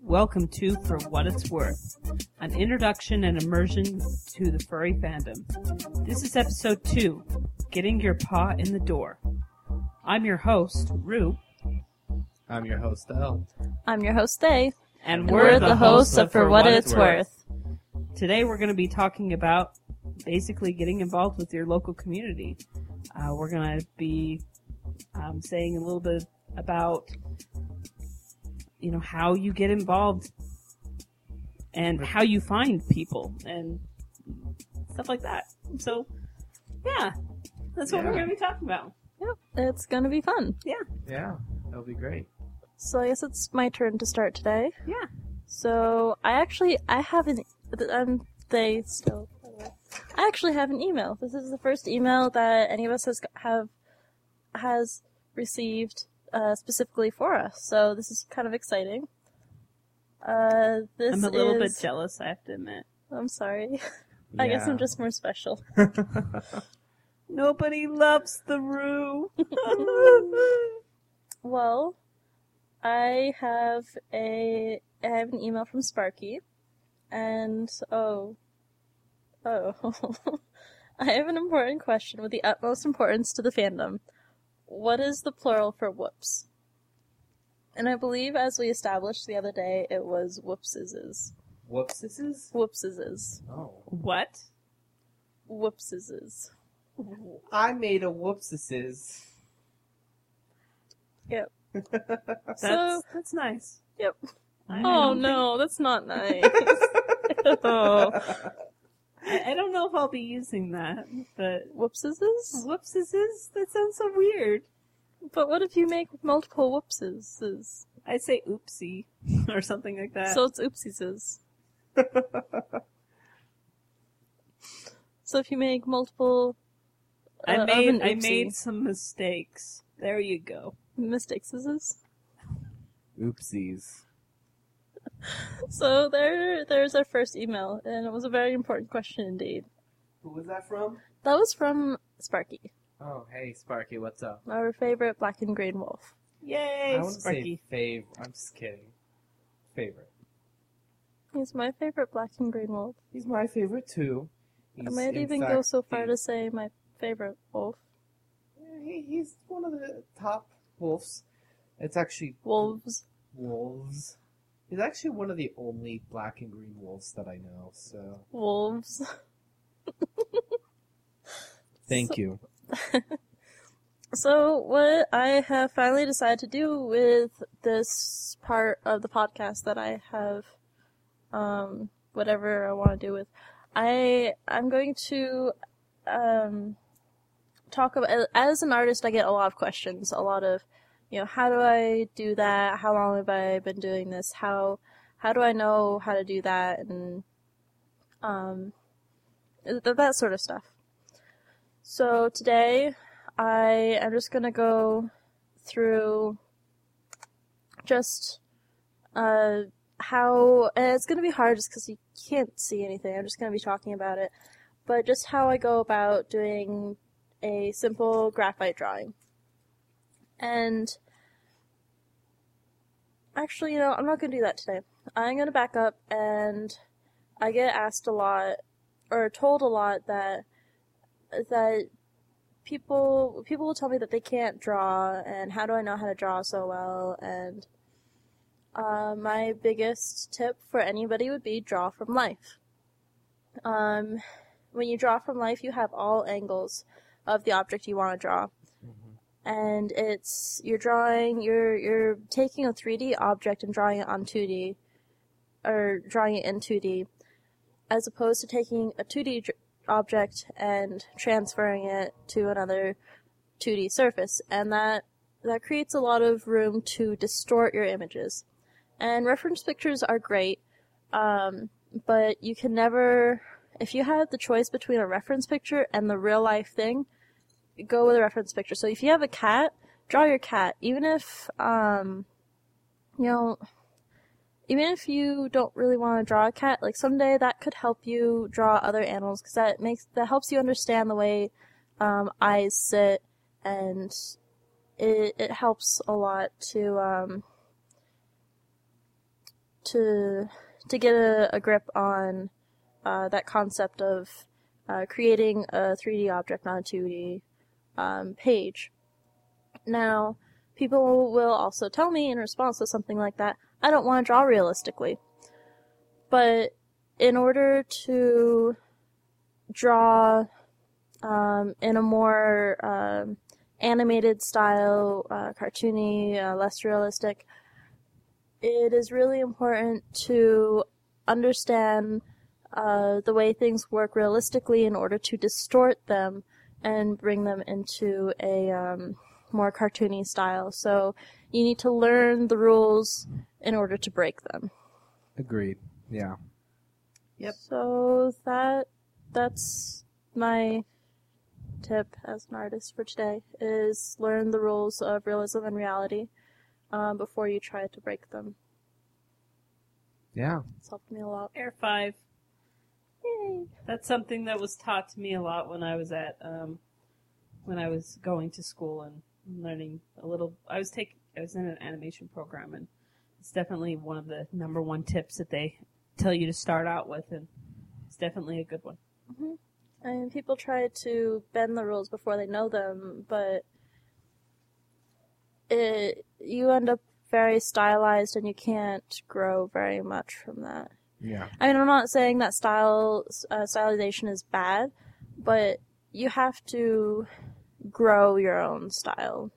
Welcome to For What It's Worth, an introduction and immersion to the furry fandom. This is episode two, Getting Your Paw in the Door. I'm your host, Rue, I'm your host, El. I'm your host, They. and And we're, we're the hosts of For What It's Worth. Today we're going to be talking about basically getting involved with your local community. Uh, we're going to be um, saying a little bit about, you know, how you get involved and how you find people and stuff like that. So, yeah, that's what we're going to be talking about. Yeah, it's gonna be fun. Yeah, Yeah, that'll be great. So I guess it's my turn to start today. Yeah. So I actually I have an um they still by the way. I actually have an email. This is the first email that any of us has have has received uh, specifically for us. So this is kind of exciting. Uh, this I'm a little is, bit jealous, I have to admit. I'm sorry. I guess I'm just more special. Nobody loves the Rue. Well, I have a I have an email from Sparky, and oh, oh, I have an important question with the utmost importance to the fandom. What is the plural for whoops? And I believe, as we established the other day, it was whoopsises. Whoops, this is? Whoopsises. Oh. what? Whoopsises. I made a whoopsises. Yep. That's So- that's nice. Yep. I Oh don't no, that's not nice. think- oh. I, I don't know if I'll be using that, but Whoopsises? whoops is is that sounds so weird. But what if you make multiple whoopsises? I say oopsie or something like that. So it's oopsieses. So if you make multiple, I uh, of made I made some mistakes. There you go. mistakes, Oopsies. So there, there's our first email, and it was a very important question indeed. Who was that from? That was from Sparky, Oh, hey, Sparky, what's up? our favorite black and green wolf. Yay, I Sparky! Say fav- I'm just kidding. Favorite. He's my favorite black and green wolf. He's my favorite too. I might even go so far to say my favorite wolf. Yeah, he, he's one of the top wolves. It's actually Wolves. wolves. He's actually one of the only black and green wolves that I know. So Wolves. thank So- you. So, what I have finally decided to do with this part of the podcast that I have, um, whatever I want to do with, I I'm going to, um, talk about as an artist. I get a lot of questions, a lot of, you know, how do I do that? How long have I been doing this? How how do I know how to do that? And um, th- that sort of stuff. So today I am just gonna go through just uh how it's gonna be hard just because you can't see anything. I'm just gonna be talking about it, but just how I go about doing a simple graphite drawing. And actually, you know, I'm not gonna do that today. I'm gonna back up and I get asked a lot or told a lot that that people people will tell me that they can't draw and how do I know how to draw so well and uh, my biggest tip for anybody would be draw from life. Um, when you draw from life, you have all angles of the object you want to draw, and it's you're drawing you're you're taking a 3D object and drawing it on 2D, or drawing it in 2D, as opposed to taking a 2D dr- object and transferring it to another 2D surface, and that that creates a lot of room to distort your images. And reference pictures are great, um, but you can never, if you have the choice between a reference picture and the real life thing, go with a reference picture. So if you have a cat, draw your cat, even if, um, you know, even if you don't really want to draw a cat, like someday that could help you draw other animals because that makes that helps you understand the way um, eyes sit, and it it helps a lot to um, to to get a, a grip on uh, that concept of uh, creating a 3D object not a 2D um, page. Now, people will also tell me in response to something like that, I don't want to draw realistically. But in order to draw um, in a more um, animated style, uh, cartoony, uh, less realistic, it is really important to understand uh, the way things work realistically in order to distort them and bring them into a um, more cartoony style. So you need to learn the rules in order to break them. Agreed. Yeah. Yep. So that that's my tip as an artist for today is learn the rules of realism and reality um, before you try to break them. Yeah. It's helped me a lot. Air five. Yay! That's something that was taught to me a lot when I was at um, when I was going to school and learning a little. I was taking. I was in an animation program, and it's definitely one of the number one tips that they tell you to start out with, and it's definitely a good one. And people try to bend the rules before they know them, but it you end up very stylized and you can't grow very much from that. Yeah. I mean, I'm not saying that style uh, stylization is bad, but you have to grow your own style.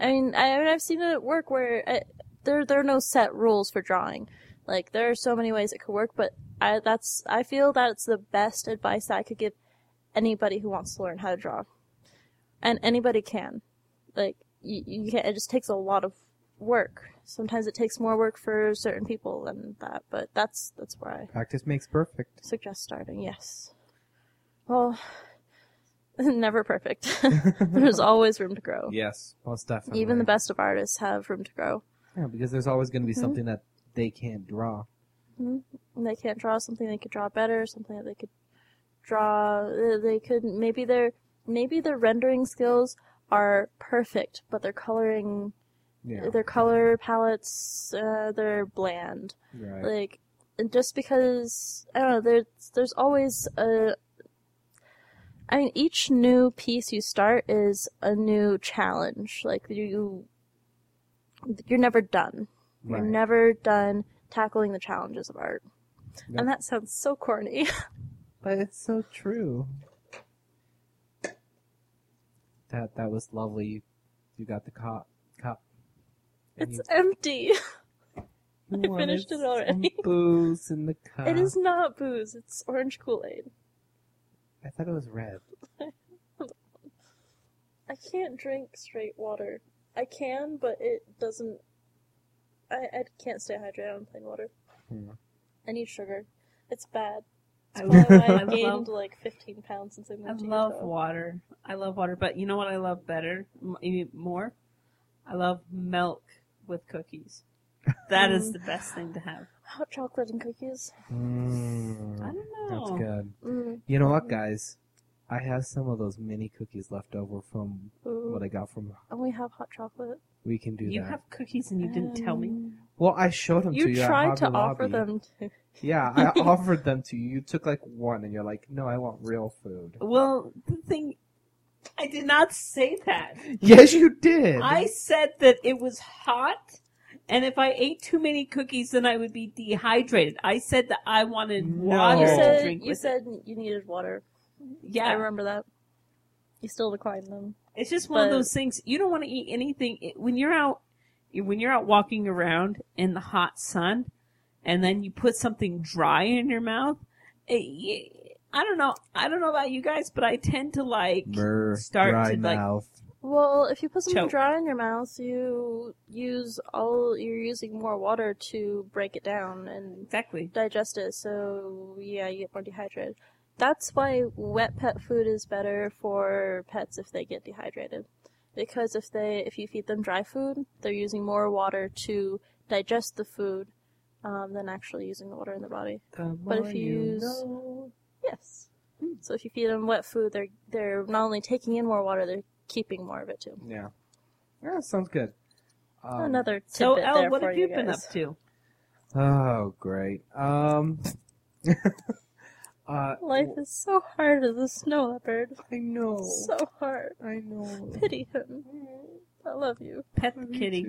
I mean, I, I mean, I've seen it work where uh there there are no set rules for drawing. Like there are so many ways it could work, but I that's I feel that's the best advice that I could give anybody who wants to learn how to draw, and anybody can. Like you, you can It just takes a lot of work. Sometimes it takes more work for certain people than that, but that's that's where I Practice makes perfect. suggest starting. Yes. Well, never perfect. There's always room to grow. Yes, most definitely. Even the best of artists have room to grow. Yeah, because there's always going to be Mhm. something that they can't draw. And they can't draw something they could draw better, something that they could draw. uh, They could maybe their maybe their rendering skills are perfect, but their coloring, Yeah. their color palettes, uh, they're bland. Right. Like, just because I don't know, there's there's always a. I mean, each new piece you start is a new challenge. Like you, you're never done. You're never done tackling the challenges of art. Yep. And that sounds so corny. But it's so true. That that was lovely. You got the cup. Cup. And it's you- empty. you I finished it some already. booze in the cup. It is not booze. It's orange Kool Aid. I thought it was red. I can't drink straight water. I can, but it doesn't. I, I can't stay hydrated on plain water. Hmm. I need sugar. It's bad. I That's love, I I gained like 15 pounds since I moved to I to love Utah. water. I love water, but you know what I love better, m- even more? I love milk with cookies. That is the best thing to have. Hot chocolate and cookies. Mm, I don't know. that's good. Mm. You know what, guys? I have some of those mini cookies left over from Ooh. what I got from. And we have hot chocolate. We can do You that. You have cookies and you didn't tell me. Um, Well, I showed them to You you. at tried to Hobby offer Lobby. them to. Yeah, I offered them to you. You took like one, and you're like, "No, I want real food." Well, the thing, I did not say that. Yes, you did. I said that it was hot, and if I ate too many cookies, then I would be dehydrated. I said that I wanted No. water You to said drink you with said you needed water. it. I Yeah, remember that. You still declined them. it's just one of but- those things. You don't want to eat anything it- when you're out. When you're out walking around in the hot sun, and then you put something dry in your mouth. It, I don't know. I don't know about you guys, but I tend to like Brr, start dry to, like- mouth. Well, if you put something Choke. dry in your mouth, you use all you're using more water to break it down and exactly. digest it. So yeah, you get more dehydrated. That's why wet pet food is better for pets if they get dehydrated. Because if they if you feed them dry food, they're using more water to digest the food um, than actually using the water in the body. The But if more you use- know. Yes. So if you feed them wet food, they're they're not only taking in more water, they're keeping more of it too. Yeah. Yeah, sounds good. Um, Another tidbit So, El, there what for have you you been up guys. to? Oh, great. Um. uh, Life is so hard as a snow leopard. I know. So hard. I know. Pity him. I love you. Pet Me kitty.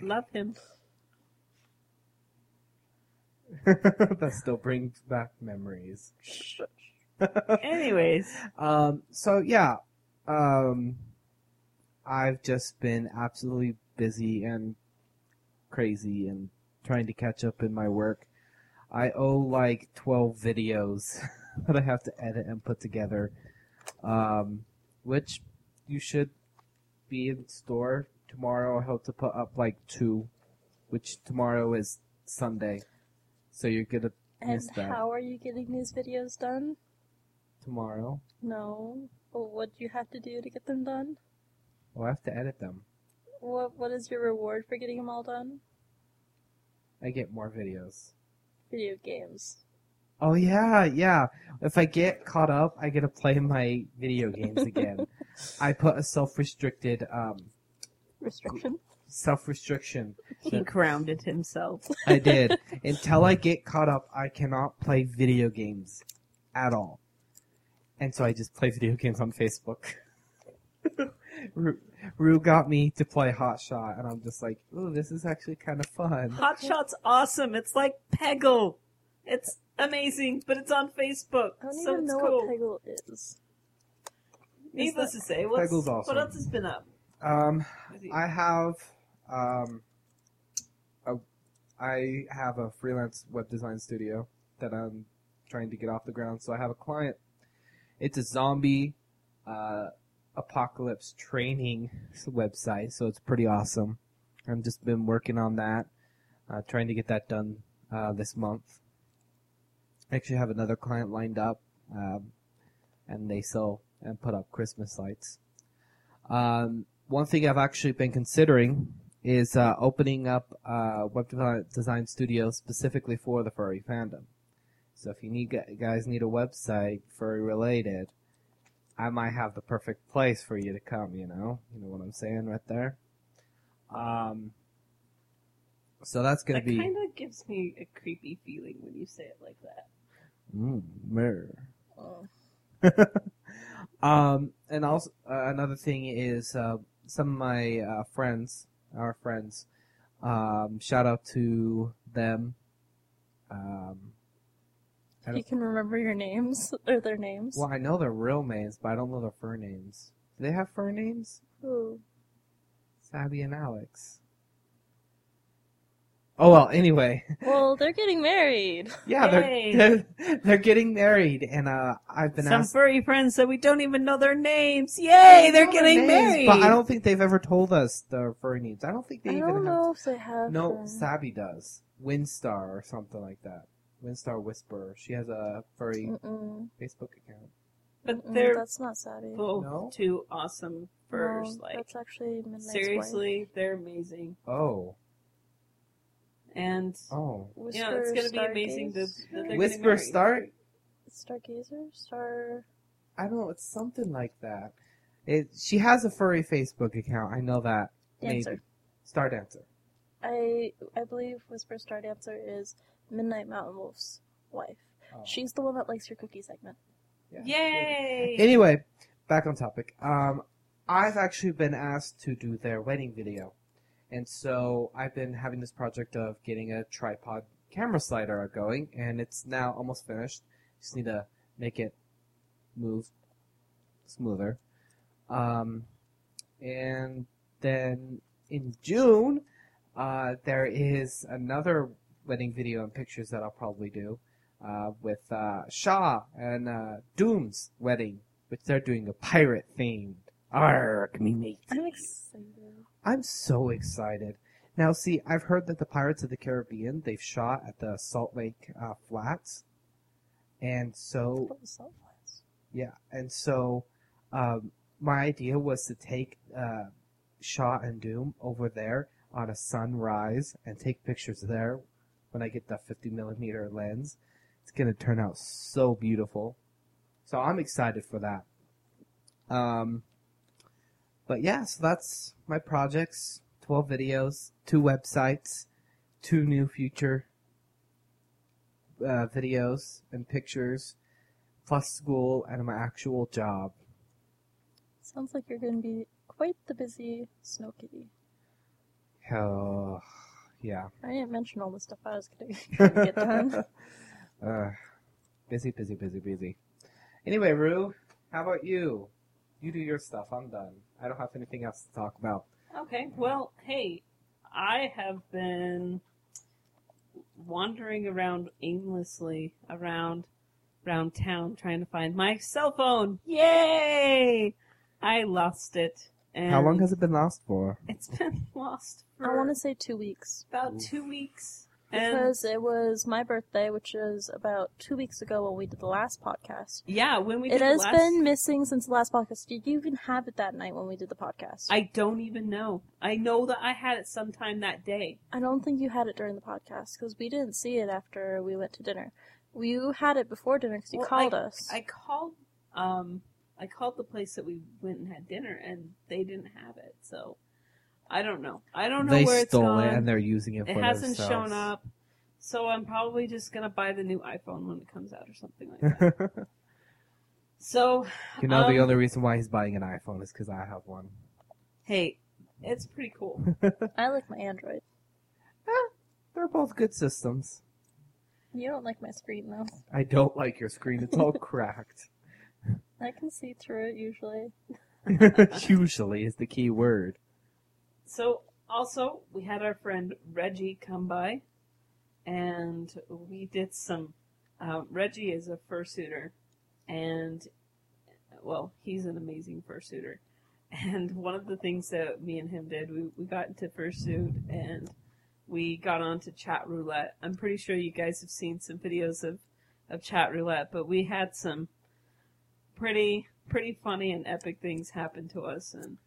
Love him. that still brings back memories. Anyways, um. So yeah. Um. I've just been absolutely busy and crazy and trying to catch up in my work. I owe like 12 videos that I have to edit and put together, um, which you should be in store tomorrow. I hope to put up like two, which tomorrow is Sunday, so you're gonna And miss that how are you getting these videos done? tomorrow. No. Well, what do you have to do to get them done? Well, I have to edit them. What What is your reward for getting them all done? I get more videos. Video games. Oh yeah, yeah. If I get caught up, I get to play my video games again. I put a self-restricted, um, Restriction. Self-restriction. he grounded himself. I did. Until I get caught up, I cannot play video games at all. And so I just play video games on Facebook. Rue, Rue got me to play Hot Shot, and I'm just like, ooh, this is actually kind of fun. Hot Shot's awesome. It's like Peggle. It's amazing, but it's on Facebook, I don't so even it's know cool. what Peggle is. Needless to say, what's, awesome. what else has been up? Um, I have, um, I have a freelance web design studio that I'm trying to get off the ground. So I have a client. It's a zombie, uh, apocalypse training website. So it's pretty awesome. I've just been working on that, uh, trying to get that done, uh, this month. I actually have another client lined up, um, and they sell and put up Christmas lights. Um, one thing I've actually been considering is uh, opening up a web design studio specifically for the furry fandom. So if you need gu- guys need a website furry related, I might have the perfect place for you to come. You know, you know what I'm saying right there. Um, so that's gonna that be kind of gives me a creepy feeling when you say it like that. mm, mer. Oh. um, and also uh, another thing is uh, some of my uh, friends, our friends, um, shout out to them. Um, You can remember your names or their names. well, I know their real names, but I don't know their fur names. Do they have fur names? Who? Sabby and Alex. Oh well. Anyway, Well, they're getting married. yeah, they're, they're they're getting married, and uh, I've been Some asked. furry friends that we don't even know their names. Yay, they're getting names, married. But I don't think they've ever told us their furry names. I don't think they I even don't have. know if they have. No, um, Sabby does. Windstar or something like that. Windstar Whisperer. She has a furry Mm-mm. Facebook account. But Mm-mm, they're that's not Sadie. both No? two awesome furs. No, like that's actually Midnight's seriously, they're amazing. Oh, And oh. Wife. you know, it's gonna be amazing The, Stargaze? that they're getting Whisper married. Star. Stargazer? Star. I don't know. It's something like that. It. She has a furry Facebook account. I know that. Dancer. Maybe. Star Dancer. I I believe Whisper Star Dancer is Midnight Mountain Wolf's wife. Oh. She's the one that likes your cookie segment. Yeah. Yay! Anyway, back on topic. Um, I've actually been asked to do their wedding video, and so I've been having this project of getting a tripod camera slider going, and it's now almost finished. Just need to make it move smoother. Um, and then in June, uh, there is another wedding video and pictures that I'll probably do uh, with uh, Shaw and uh, Doom's wedding, which they're doing a pirate themed. Arg, me mate. I'm excited. I'm so excited. Now, see, I've heard that the Pirates of the Caribbean they've shot at the Salt Lake uh, Flats, and so What was Salt Flats? yeah, and so um, my idea was to take uh, Shaw and Doom over there on a sunrise and take pictures there when I get the 50 millimeter lens. It's gonna turn out so beautiful. So I'm excited for that. Um, but yeah, so that's my projects. 12 videos, two websites, two new future uh, videos and pictures, plus school and my actual job. Sounds like you're going to be quite the busy snow kitty. Oh, yeah. I didn't mention all the stuff I was going to get done. uh, busy, busy, busy, busy. Anyway, Rue, how about you? You do your stuff. I'm done. I don't have anything else to talk about. Okay, well, hey, I have been wandering around aimlessly around around town trying to find my cell phone. Yay! I lost it. And How long has it been lost for? it's been lost for I want to say two weeks. about Oof. two weeks. And Because it was my birthday, which is about two weeks ago when we did the last podcast. yeah, when we did It has last, been missing since the last podcast. Did you even have it that night when we did the podcast? I don't even know. I know that I had it sometime that day. I don't think you had it during the podcast because we didn't see it after we went to dinner. You had it before dinner because you Well, called us. I called um I called the place that we went and had dinner and they didn't have it. So I don't know. I don't know they where it's stole gone. it and they're using it for it hasn't themselves. shown up. So I'm probably just gonna buy the new iPhone when it comes out or something like that. so you know, the um, only reason why he's buying an iPhone is because I have one. hey, it's pretty cool. I like my Android. They're both good systems. You don't like my screen though. I don't like your screen. It's all cracked. I can see through it usually. Usually is the key word. So also we had our friend Reggie come by, and we did some. Um, Reggie is a fursuiter, and well, he's an amazing fursuiter. And one of the things that me and him did, we we got into fursuit and we got on to chat roulette. I'm pretty sure you guys have seen some videos of of chat roulette, but we had some pretty pretty funny and epic things happen to us and.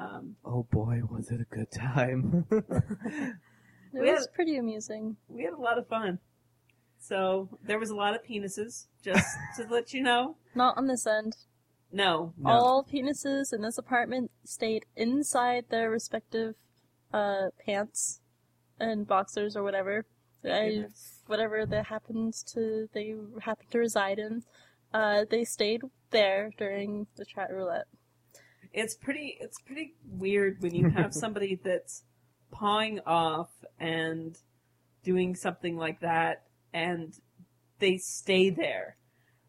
Um, Oh boy, was it a good time. It We was had- pretty amusing. we had a lot of fun. So there was a lot of penises, just to let you know. Not on this end. No, No. All penises in this apartment stayed inside their respective uh, pants and boxers or whatever. I, whatever that happens to they happen to reside in. Uh, they stayed there during the chat roulette. It's pretty. It's pretty weird when you have somebody that's pawing off and doing something like that, and they stay there,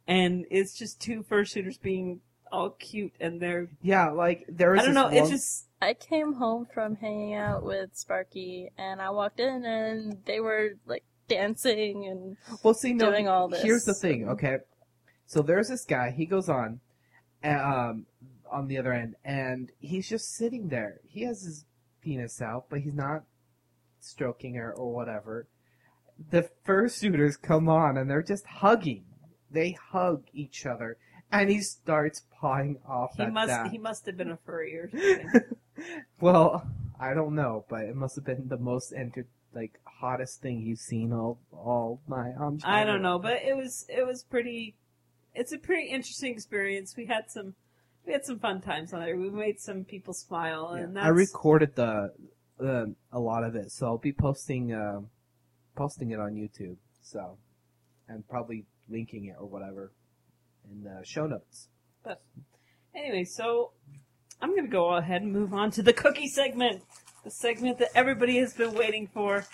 and it's just two fursuiters being all cute, and they're. yeah, like there was. I don't this know. It's just I came home from hanging out with Sparky and I walked in and they were like dancing and Well, see, no. doing all this. Here's the thing, okay? So there's this guy. He goes on, um, on the other end, and he's just sitting there. He has his penis out, but he's not stroking her or whatever. The fursuiters come on, and they're just hugging. They hug each other, and he starts pawing off he at must. that. He must have been a furry or something. well, I don't know, but it must have been the most enter like hottest thing you've seen all all my um. I don't know, but it was it was pretty. It's a pretty interesting experience. We had some we had some fun times on there. We made some people smile, Yeah, and that's I recorded the uh, a lot of it, so I'll be posting uh, posting it on YouTube. So, and probably linking it or whatever in the show notes. But anyway. So I'm gonna go ahead and move on to the cookie segment, the segment that everybody has been waiting for.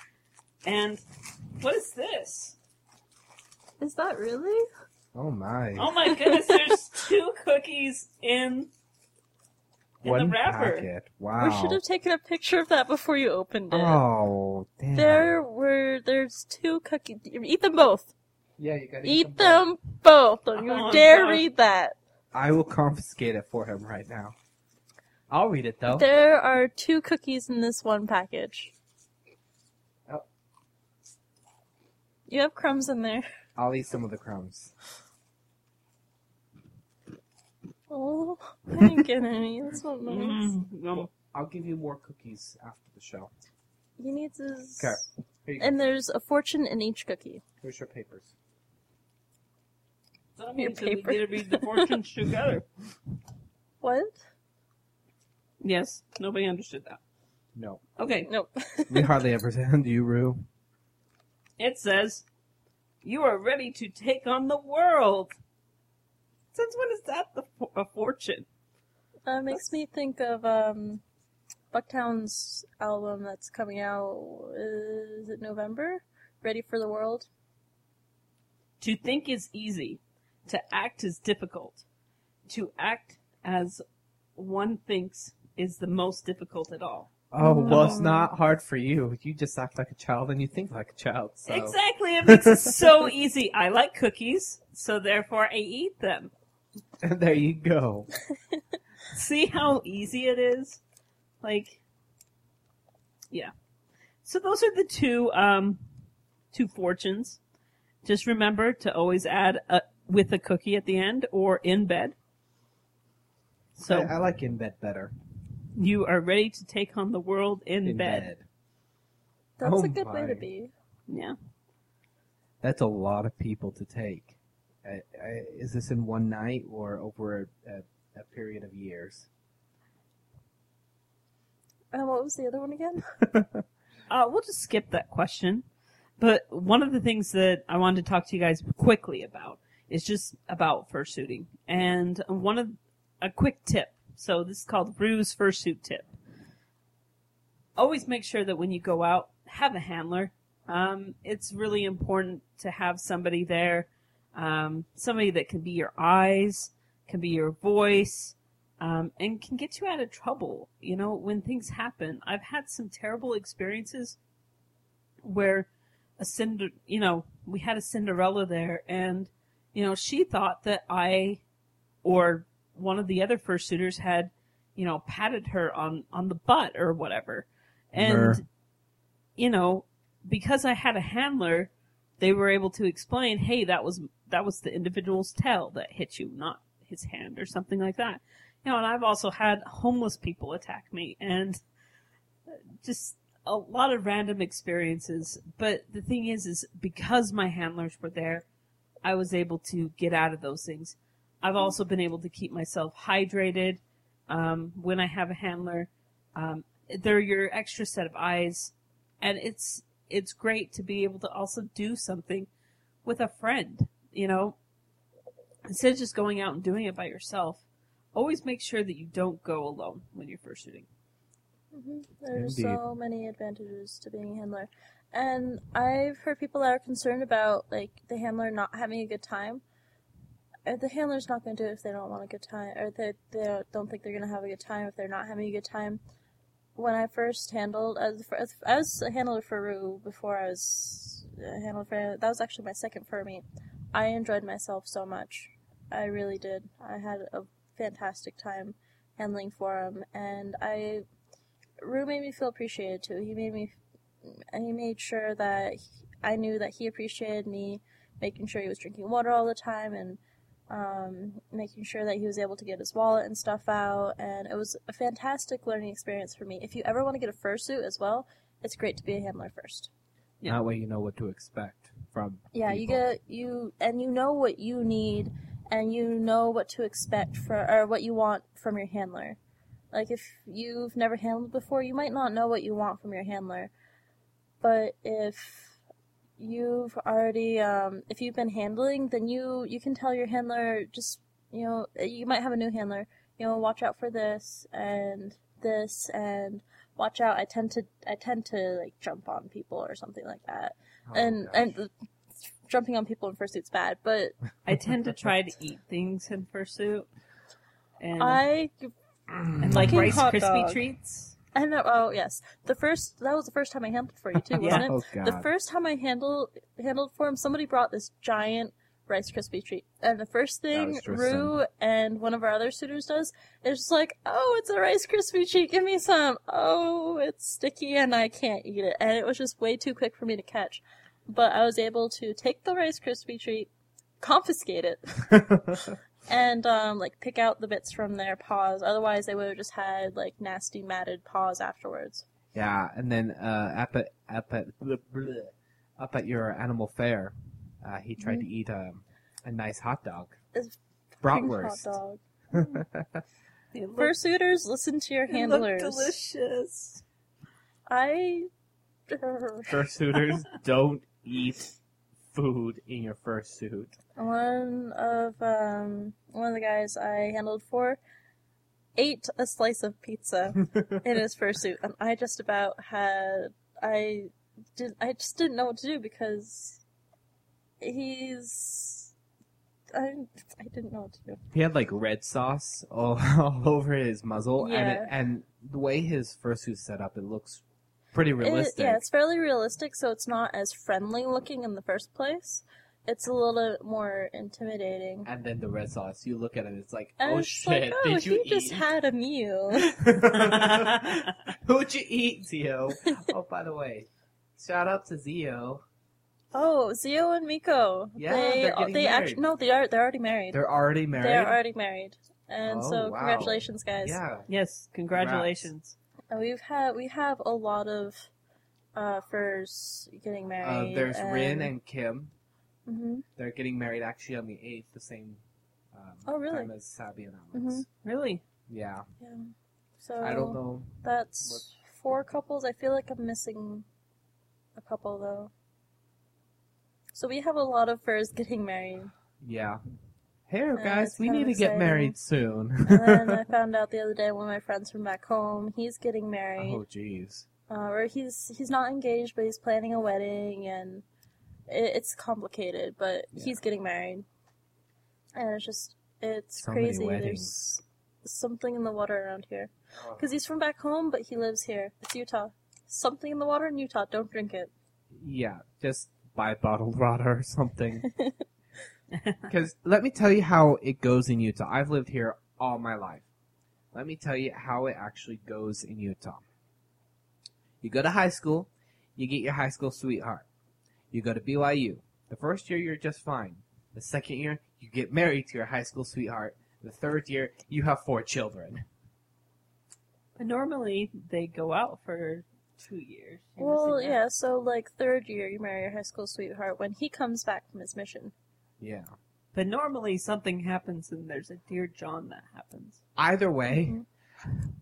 And what is this? Is that really? Oh my! Oh my goodness! There's two cookies in in One the wrapper. packet. We Wow. should have taken a picture of that before you opened it. Oh damn! There were there's two cookies. Eat them both. Yeah, you gotta Eat them. them both. Don't you Oh, dare God. read that. I will confiscate it for him right now. I'll read it though. There are two cookies in this one package. Oh. You have crumbs in there. I'll eat some of the crumbs. Oh, I didn't get any. That's not nice. Mm, yum. I'll give you more cookies after the show. You need to. Okay. Here you go. And there's a fortune in each cookie. Here's your papers. That Your means that we paper. get to read the fortunes together. What? Yes, nobody understood that. No. Okay, Nope. We hardly ever sound you, Rue. it says, "You are ready to take on the world." Since when is that the fo- a fortune? Uh, makes me think of um, Bucktown's album that's coming out. Is it November? Ready for the World? To think is easy. To act is difficult. To act as one thinks is the most difficult at all. Oh, well, it's not hard for you. You just act like a child and you think like a child. So. Exactly. It makes it so easy. I like cookies, so therefore I eat them. And there you go. See how easy it is? Like, yeah. So those are the two, um, two fortunes. Just remember to always add a, with a cookie at the end or in bed. So I, I like in bed better. you are ready to take on the world in, In bed. bed. That's Oh a good way to be. Yeah. That's a lot of people to take. I, I, is this in one night or over a, a, a period of years? Uh, what was the other one again? Uh, we'll just skip that question. But one of the things that I wanted to talk to you guys quickly about is just about fursuiting. And one of a quick tip. So this is called Rue's fursuit tip. Always make sure that when you go out, have a handler. Um, it's really important to have somebody there, um, somebody that can be your eyes, can be your voice, um, and can get you out of trouble. You know, when things happen, I've had some terrible experiences where a cinder, you know, we had a Cinderella there, and you know, she thought that I or one of the other fursuiters had, you know, patted her on on the butt or whatever, and Mer. you know, because I had a handler, they were able to explain, hey, that was that was the individual's tail that hit you, not his hand or something like that. You know, and I've also had homeless people attack me and just a lot of random experiences. But the thing is, is because my handlers were there, I was able to get out of those things. I've also been able to keep myself hydrated um, when I have a handler. Um, they're your extra set of eyes, and it's it's great to be able to also do something with a friend. You know, instead of just going out and doing it by yourself, always make sure that you don't go alone when you're fursuiting. hmm There's Indeed. so many advantages to being a handler. And I've heard people that are concerned about like the handler not having a good time. Uh, The handler's not going to do it if they don't want a good time, or they, they don't think they're going to have a good time if they're not having a good time. When I first handled, as, as I was a handler for Rue before I was uh, a handler for that was actually my second fur meet. I enjoyed myself so much. I really did. I had a fantastic time handling for him, and I Rue made me feel appreciated too. He made me, he made sure that he- I knew that he appreciated me, making sure he was drinking water all the time and um, making sure that he was able to get his wallet and stuff out. And it was a fantastic learning experience for me. If you ever want to get a fursuit as well, it's great to be a handler first. Yeah. That way you know what to expect from. Yeah, you get you and you know what you need and you know what to expect for or what you want from your handler. Like if you've never handled before, you might not know what you want from your handler. But if you've already um if you've been handling, then you you can tell your handler just you know, you might have a new handler, you know, watch out for this and this and watch out I tend to I tend to like jump on people or something like that Oh, and gosh. and uh, jumping on people in fursuit's bad, but I tend to try to eat things in fursuit, and I and like fucking Rice hot Krispie dog. treats. I know. Oh yes, the first that was the first time I handled for you too, wasn't Yeah. it? Oh god. The first time I handled handled for him, somebody brought this giant Rice Krispie treat, and the first thing. Rue and one of our other suitors does is just like, "Oh, it's a Rice Krispie treat. Give me some." Oh, it's sticky and I can't eat it, and it was just way too quick for me to catch. But I was able to take the Rice Krispie treat, confiscate it, and um, like pick out the bits from their paws. Otherwise, they would have just had like nasty matted paws afterwards. Yeah, and then uh, up at up at bleh, bleh, up at your animal fair, uh, he tried to eat um, a nice hot dog. It's Bratwurst. Hot dog. Looked- Fursuiters, listen to your it handlers. delicious. I. Fursuiters don't eat food in your fursuit. One of um one of the guys I handled for ate a slice of pizza in his fursuit, and I just about had I did I just didn't know what to do because he's I I didn't know what to do. He had like red sauce all, all over his muzzle, and it, and the way his fursuit's set up, it looks pretty It, realistic. yeah, it's fairly realistic, so it's not as friendly looking in the first place. It's a little bit more intimidating. And then the red sauce, you look at it, it's like, And oh it's shit, like, oh, did you he just had a meal. Who'd you eat, Zio? oh, by the way, shout out to Zio. Oh, Zio and Miko. Yeah, they they're getting they married. actually no, they are they're already married. They're already married. They're already married, and Oh, so wow. congratulations, guys. Yeah. Yes, congratulations. And we've had we have a lot of uh furs getting Uh, married. there's Rin and Kim. hmm They're getting married actually on the 8th, the same um, Oh, really? time as Sabi and Alex. Mhm. Really? Yeah. Yeah. So I don't know. That's four couples. I feel like I'm missing a couple though. So we have a lot of furs getting married. Yeah. Hey, guys, we need to get married soon. And then I found out the other day one of my friends from back home, he's getting married. oh, jeez. uh, or he's he's not engaged, but he's planning a wedding, and it, it's complicated. But Yeah. he's getting married, and it's just it's So crazy. There's something in the water around here because he's from back home, but he lives here. It's Utah. Something in the water in Utah. Don't drink it. Yeah, just buy bottled water or something. Because let me tell you how it goes in Utah. I've lived here all my life. Let me tell you how it actually goes in Utah. You go to high school, you get your high school sweetheart. You go to BYU. The first year, you're just fine. The second year, you get married to your high school sweetheart. The third year, you have four children. But normally they go out for two years. You're Well, yeah. So like third year, you marry your high school sweetheart when he comes back from his mission. Yeah. But normally something happens and there's a Dear John that happens. Either way, Mhm.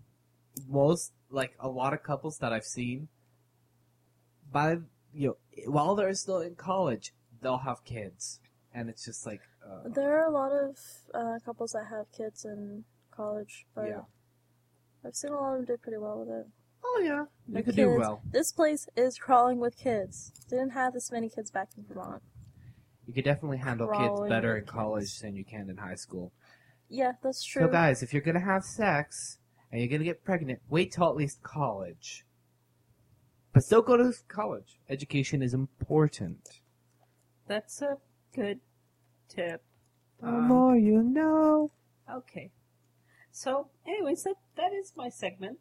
most like a lot of couples that I've seen, by you know, while they're still in college, they'll have kids, and it's just like, uh, There are a lot of uh, couples that have kids in college, but yeah. I've seen a lot of them do pretty well with it. Oh yeah, you The could do well. This place is crawling with kids. Didn't have this many kids back in Vermont. You could definitely handle kids Crawling better with in college kids. than you can in high school. Yeah, that's true. So guys, if you're gonna have sex and you're gonna get pregnant, wait till at least college. But still go to college. Education is important. That's a good tip. The Um, more you know. Okay. So, anyways, that that is my segment.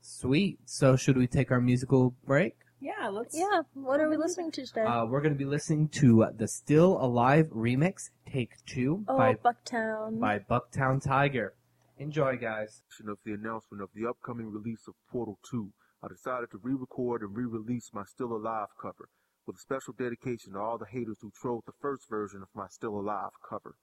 Sweet. So should we take our musical break? Yeah, let's. yeah, what are we listening to today? Uh, we're going to be listening to the Still Alive remix, Take Two, oh, by, Bucktown. by Bucktown Tiger. Enjoy, guys. of the announcement of the upcoming release of Portal 2, I decided to re-record and re-release my Still Alive cover, with a special dedication to all the haters who trolled the first version of my Still Alive cover.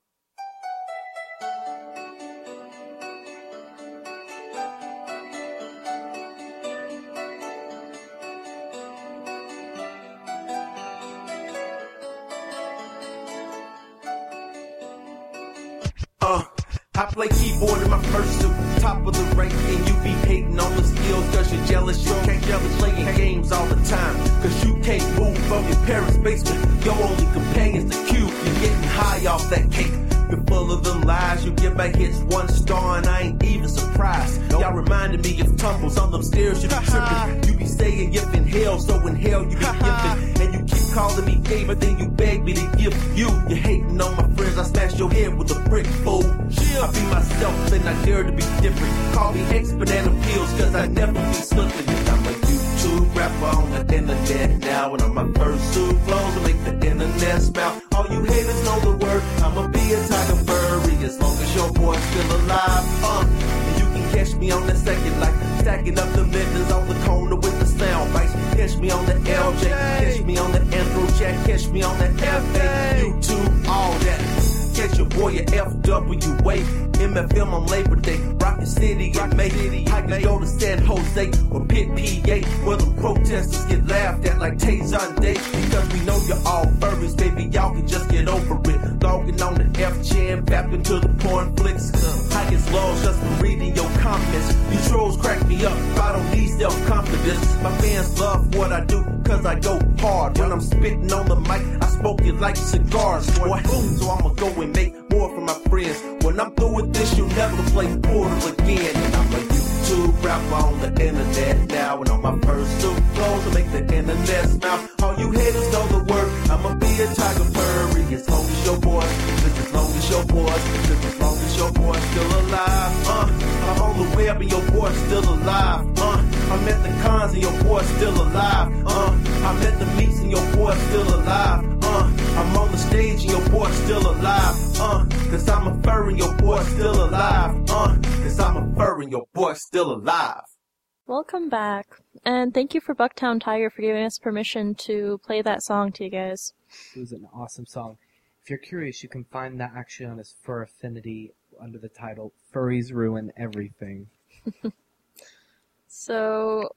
Bucktown Tiger for giving us permission to play that song to you guys. It was an awesome song. If you're curious, you can find that actually on his Fur Affinity under the title "Furries Ruin Everything." So,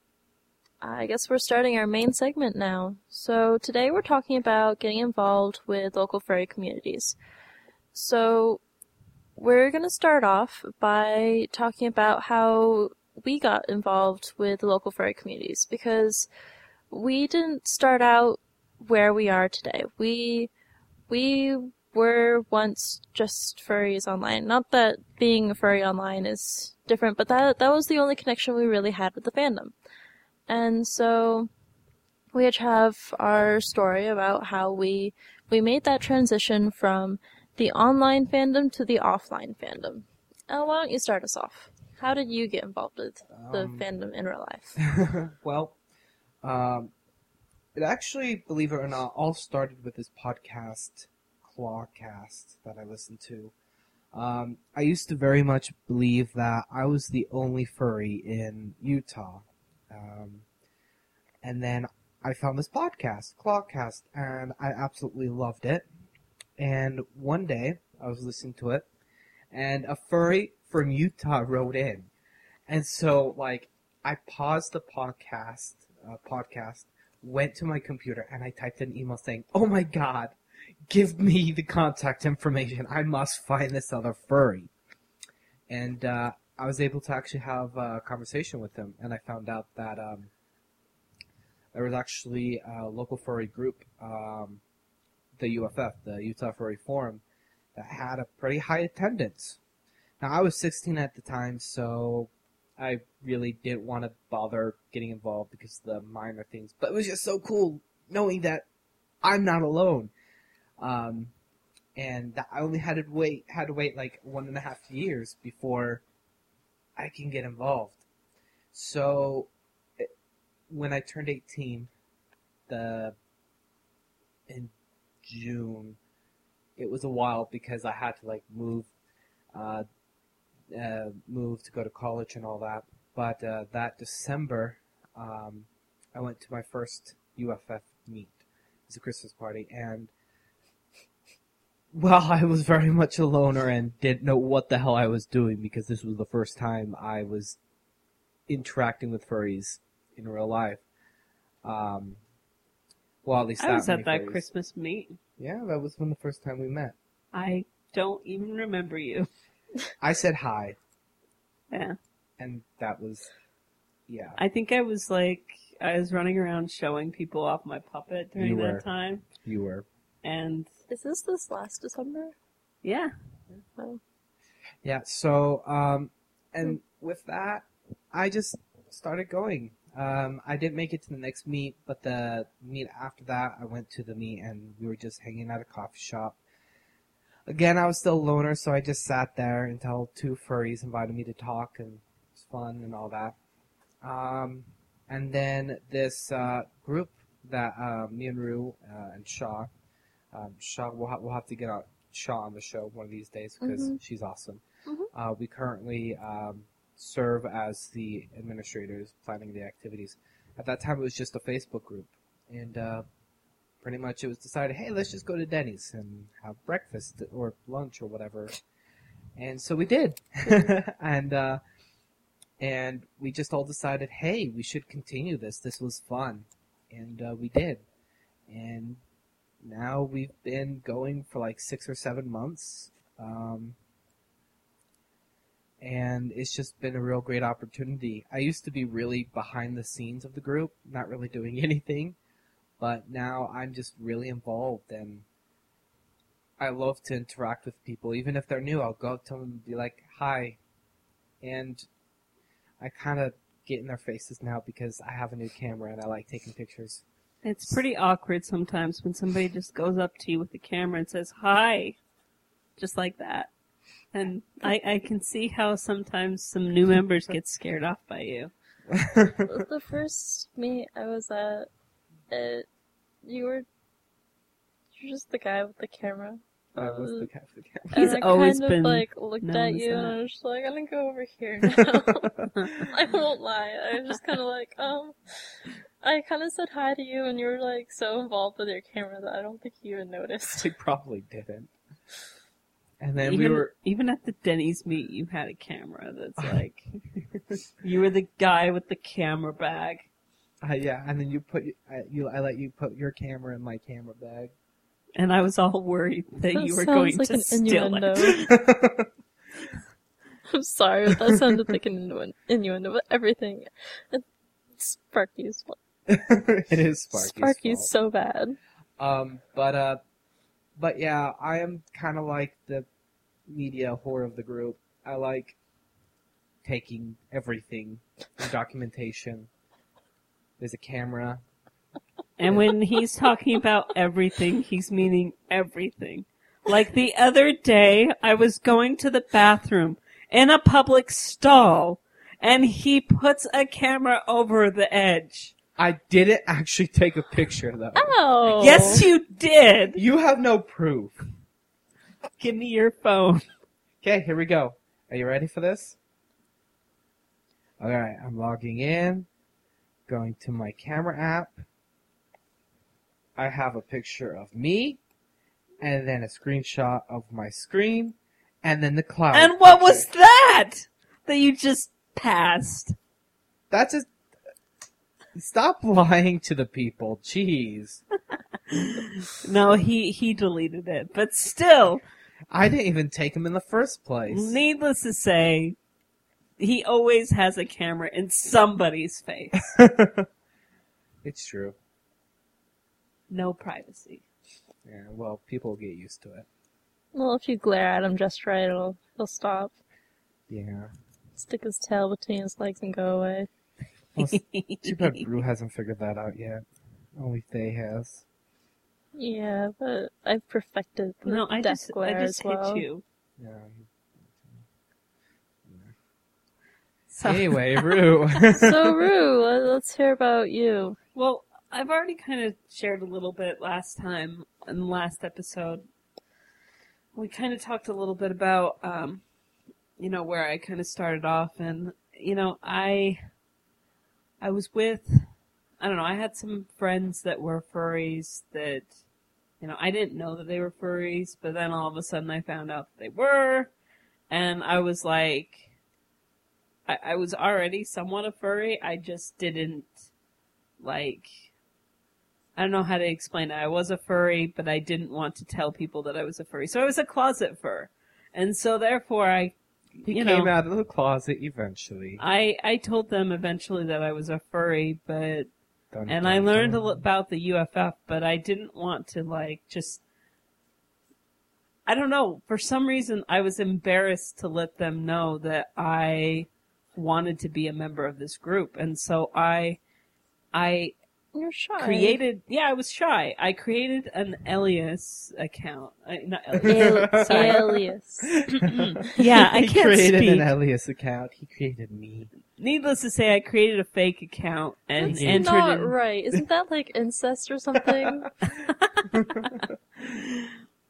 I guess we're starting our main segment now. So, today we're talking about getting involved with local furry communities. So, we're going to start off by talking about how we got involved with the local furry communities because we didn't start out where we are today. We we were once just furries online. Not that being a furry online is different, but that that was the only connection we really had with the fandom. And so we each have our story about how we we made that transition from the online fandom to the offline fandom. Why don't you start us off? How did you get involved with the Um, fandom in real life? well, um, it actually, believe it or not, all started with this podcast, Clawcast, that I listened to. Um, I used to very much believe that I was the only furry in Utah. Um, and then I found this podcast, Clawcast, and I absolutely loved it. And one day, I was listening to it, and a furry from Utah wrote in. And so, like, I paused the podcast, uh, podcast, went to my computer, and I typed an email saying, "Oh my God, give me the contact information. I must find this other furry." And uh, I was able to actually have a conversation with him, and I found out that um, there was actually a local furry group, um, the UFF, the Utah Furry Forum, that had a pretty high attendance. Now I was 16 at the time, so I really didn't want to bother getting involved because of the minor things. But it was just so cool knowing that I'm not alone. Um, and I only had to wait had to wait like one and a half years before I can get involved. So when I turned 18, the in June, it was a while because I had to like move, uh, uh, move to go to college and all that. But uh, that December, um, I went to my first UFF meet. It was a Christmas party, and well, I was very much a loner and didn't know what the hell I was doing because this was the first time I was interacting with furries in real life. Um, well, at least I that was at that furries. Christmas meet. Yeah, that was when the first time we met. I don't even remember you. I said hi, Yeah. and that was, yeah. I think I was like, I was running around showing people off my puppet during You that were. time. You were. And Is this this last December? yeah, Oh. Yeah, so, um, and with that, I just started going. Um, I didn't make it to the next meet, but the meet after that, I went to the meet and we were just hanging at a coffee shop. Again, I was still a loner, so I just sat there until two furries invited me to talk, and it was fun and all that. Um, and then this uh, group that uh, me and Rue uh, and Shaw, um, Shaw, we'll, ha- we'll have to get out Shaw on the show one of these days because Mhm. she's awesome. Mhm. Uh, we currently um, serve as the administrators planning the activities. At that time, it was just a Facebook group, and uh, pretty much it was decided, hey, let's just go to Denny's and have breakfast or lunch or whatever. And so we did, and uh, and we just all decided, hey, we should continue this. This was fun, and uh, we did, and now we've been going for like six or seven months. Um, and it's just been a real great opportunity. I used to be really behind the scenes of the group, not really doing anything, but now I'm just really involved and I love to interact with people. Even if they're new, I'll go up to them and be like, hi. And I kind of get in their faces now because I have a new camera and I like taking pictures. It's pretty awkward sometimes when somebody just goes up to you with the camera and says, hi. Just like that. And I, I can see how sometimes some new members get scared off by you. the first meet I was at, it, you were you're just the guy with the camera. I was the guy with the camera. He's and I always kind been of like looked known at as you and. I was just like, I'm gonna go over here now. I won't lie. I was just kind of like, um, I kind of said hi to you and you were like so involved with your camera that I don't think you even noticed. They probably didn't. And then even, we were even at the Denny's meet, you had a camera that's like, you were the guy with the camera bag. Uh, yeah, and then you put I, you. I let you put your camera in my camera bag. And I was all worried that, That you were going like to an steal innuendo. it. I'm sorry, but that sounded like an innuendo, but everything. It's Sparky's fault. it is Sparky's, Sparky's fault. so bad. Um, but uh, but yeah, I am kind of like the media whore of the group. I like taking everything, documentation. There's a camera. And when he's talking about everything, he's meaning everything. Like the other day, I was going to the bathroom in a public stall, and he puts a camera over the edge. I didn't actually take a picture though. Oh! Yes, you did! You have no proof. Give me your phone. Okay, here we go. Are you ready for this? Alright, I'm logging in, going to my camera app. I have a picture of me, and then a screenshot of my screen, and then the cloud. And what picture. was that? That you just passed. That's a Stop lying to the people. Jeez. No, he, he deleted it. But still, I didn't even take him in the first place. needless to say, he always has a camera in somebody's face. it's true. No privacy. Yeah, well, people get used to it. Well, if you glare at him just right, it'll he'll stop. Yeah. Stick his tail between his legs and go away. Well, Too bad Brew hasn't figured that out yet. Only Faye has. Yeah, but I've perfected the No, I death just, I just as well. hit you. Yeah. So, Anyway, Rue. so, Rue, let- let's hear about you. well, I've already kind of shared a little bit last time in the last episode. We kind of talked a little bit about, um, you know, where I kind of started off, and you know, I, I was with, I don't know, I had some friends that were furries that, you know, I didn't know that they were furries, but then all of a sudden I found out that they were, and I was like, I, I was already somewhat a furry. I just didn't like. I don't know how to explain it. I was a furry, but I didn't want to tell people that I was a furry. So I was a closet fur, and so therefore I, he you came know, out of the closet eventually. I I told them eventually that I was a furry, but Dun, and dun, I learned dun. about the UFF, but I didn't want to like just. I don't know. For some reason, I was embarrassed to let them know that I wanted to be a member of this group, and so I, I You're shy. created. Yeah, I was shy. I created an alias account. Uh, not alias. Al- sorry. alias. Yeah, I he can't created speak. an Alias account. He created me. Needless to say, I created a fake account and That's entered not in. right. Isn't that like incest or something?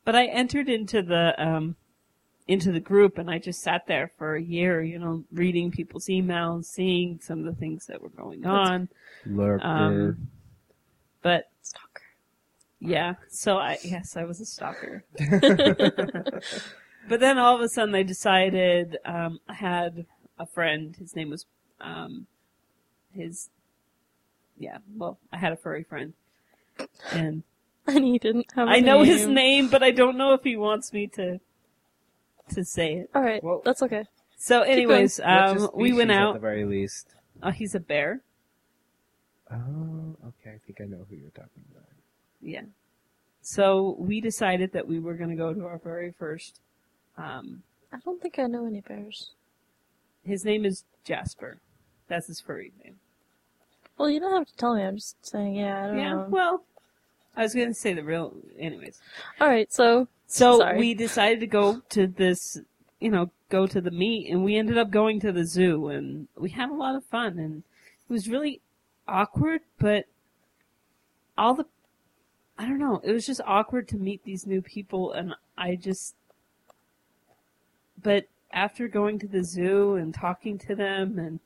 But I entered into the um into the group, and I just sat there for a year, you know, reading people's emails, seeing some of the things that were going on. Lurker. Um, but Stalker. yeah, so I yes, I was a stalker. but then all of a sudden, I decided um, I had a friend. His name was um, his. Yeah, well, I had a furry friend, and And he didn't have. a I know his name. name, but I don't know if he wants me to to say it. All right, Well- that's okay. So, anyways, What's his um, we went species out. At the very least. Uh, he's a bear. Oh, okay. I think I know who you're talking about. Yeah. So we decided that we were going to go to our very first. Um, I don't think I know any bears. his name is Jasper. That's his furry name. Well, you don't have to tell me. I'm just saying. Yeah, I don't Yeah. know. Well, I was going to say the real. Anyways, All right, so so Sorry. we decided to go to this. You know, go to the meet, and we ended up going to the zoo, and we had a lot of fun, and it was really awkward, but all the. I don't know. It was just awkward to meet these new people, and I just. But after going to the zoo and talking to them, and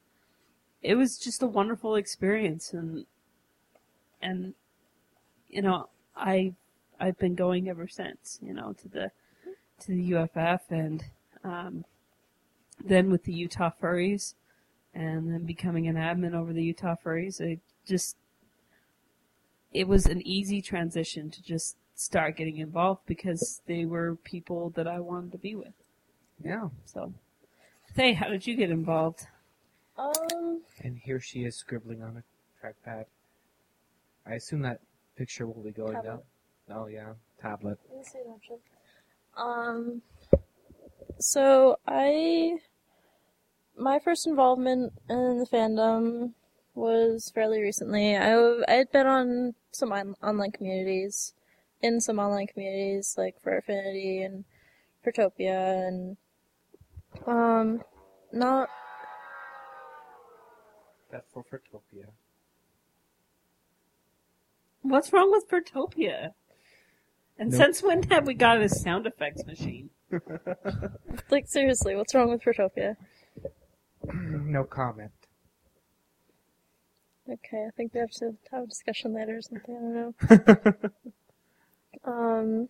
it was just a wonderful experience, and and you know, I I've been going ever since. You know, to the to the UFF, and um, then with the Utah Furries, and then becoming an admin over the Utah Furries. I just it was an easy transition to just start getting involved because they were people that I wanted to be with. Yeah. So, Faye, how did you get involved? um, And here she is scribbling on a trackpad. I assume that picture will be going Tablet. down. Oh yeah, tablet. let me an option. Um, so I, my first involvement in the fandom was fairly recently. I I had been on some on- online communities, in some online communities like Fur Affinity and Protopia and um, not That's for Furtopia. What's wrong with Furtopia? And Nope. since when have we got a sound effects machine? like seriously. What's wrong with Protopia? no comment. Okay, I think we have to have a discussion later or something. I don't know. Um.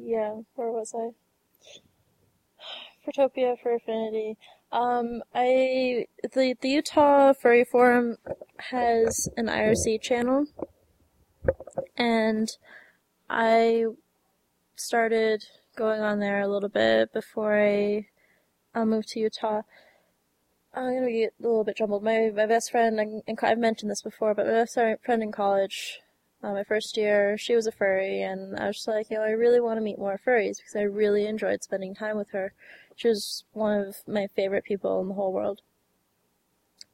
Yeah, where was I? Protopia Fur Affinity. Um, I the the Utah Furry Forum has an IRC channel, and I started going on there a little bit before I uh, moved to Utah. I'm gonna get a little bit jumbled. My my best friend, and, I've mentioned this before, but my best friend in college, uh, my first year, she was a furry, and I was like, you know, I really want to meet more furries because I really enjoyed spending time with her. She was one of my favorite people in the whole world.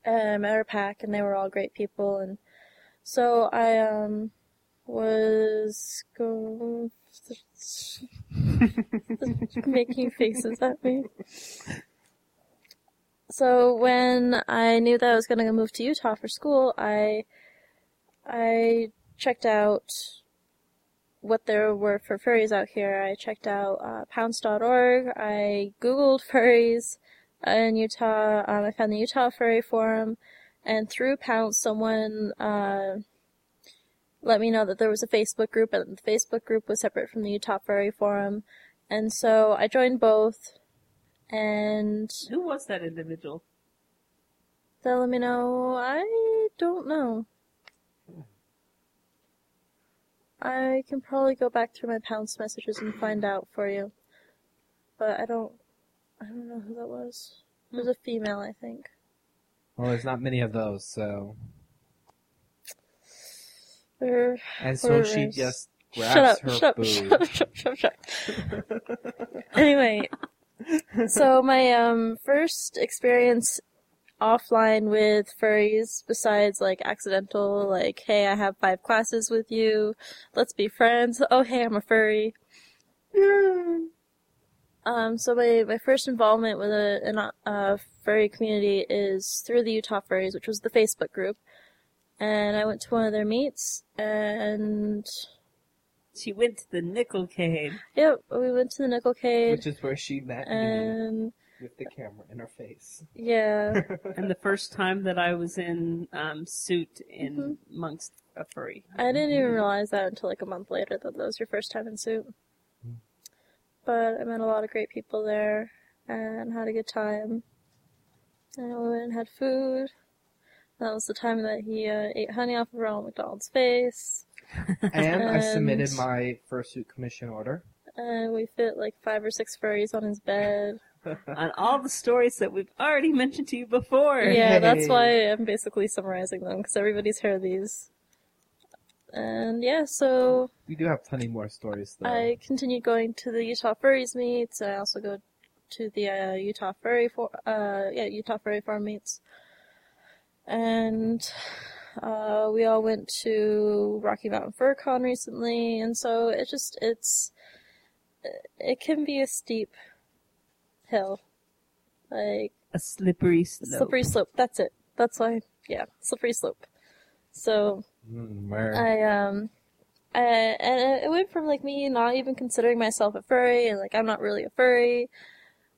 And I met her pack, and they were all great people, and so I um was going making faces at me. So when I knew that I was going to move to Utah for school, I I checked out what there were for furries out here. I checked out uh, pounce.org. I googled furries in Utah. Um, I found the Utah Furry Forum, and through Pounce, someone uh, let me know that there was a Facebook group, and the Facebook group was separate from the Utah Furry Forum. And so I joined both, and Who was that individual? They'll let me know. I don't know. I can probably go back through my pounce messages and find out for you. But I don't I don't know who that was. It was a female, I think. Well, there's not many of those, so. Or And so she just shut grabs up, her shut up, shut up, shut up, shut up, shut up. anyway, so my um first experience offline with furries, besides like accidental, like hey, I have five classes with you, let's be friends. Oh hey, I'm a furry. Um, so my, my first involvement with a, an, a furry community is through the Utah Furries, which was the Facebook group. And I went to one of their meets, and She went to the Nickelcade. Yep, we went to the Nickelcade, Which is where she met me and with the camera in her face. yeah, and the first time that I was in um, suit in Mm-hmm. amongst a furry. I didn't even realize that until like a month later that that was your first time in suit. But I met a lot of great people there and had a good time. And we went and had food. That was the time that he uh, ate honey off of Ronald McDonald's face. And I submitted And- my fursuit commission order. And we fit like five or six furries on his bed. On all the stories that we've already mentioned to you before. Yeah, that's why I'm basically summarizing them because everybody's heard these. And yeah, so We do have plenty more stories though. I continued going to the Utah Furries meets. I also go to the uh, Utah Furry for uh yeah Utah Furry Forum meets, and uh, we all went to Rocky Mountain Fur Con recently, and so it just it's it can be a steep hill, like A slippery slope. slippery slope. That's it. That's why yeah, slippery slope. So Mm, I um, I, and it went from like me not even considering myself a furry and like I'm not really a furry.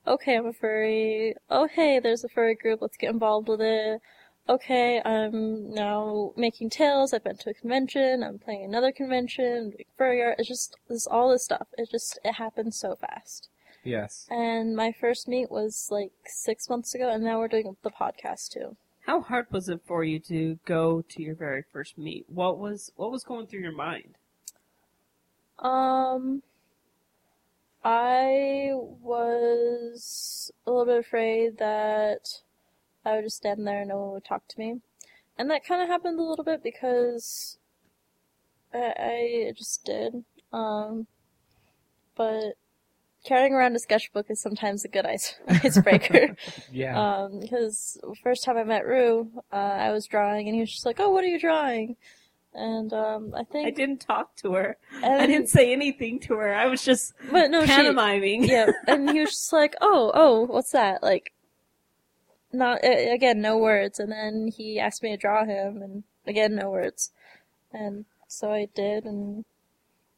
Okay, I'm a furry. Oh hey, there's a furry group. Let's get involved with it. Okay, I'm now making tails. I've been to a convention. I'm playing another convention. Doing furry art. It's just this all this stuff. It just it happens so fast. Yes. And my first meet was like six months ago, and now we're doing the podcast too. How hard was it for you to go to your very first meet? What was what was going through your mind? Um, I was a little bit afraid that I would just stand there and no one would talk to me. And that kind of happened a little bit because I, I just did. Um, but carrying around a sketchbook is sometimes a good ice icebreaker. Yeah. Um, because first time I met Rue, uh, I was drawing and he was just like, "Oh, what are you drawing?" And um, I think I didn't talk to her. and, I didn't say anything to her. I was just but no, she, pantomiming. yeah, and he was just like, "Oh, oh, what's that?" Like, not a- again, no words. And then he asked me to draw him, and again, no words. And so I did, and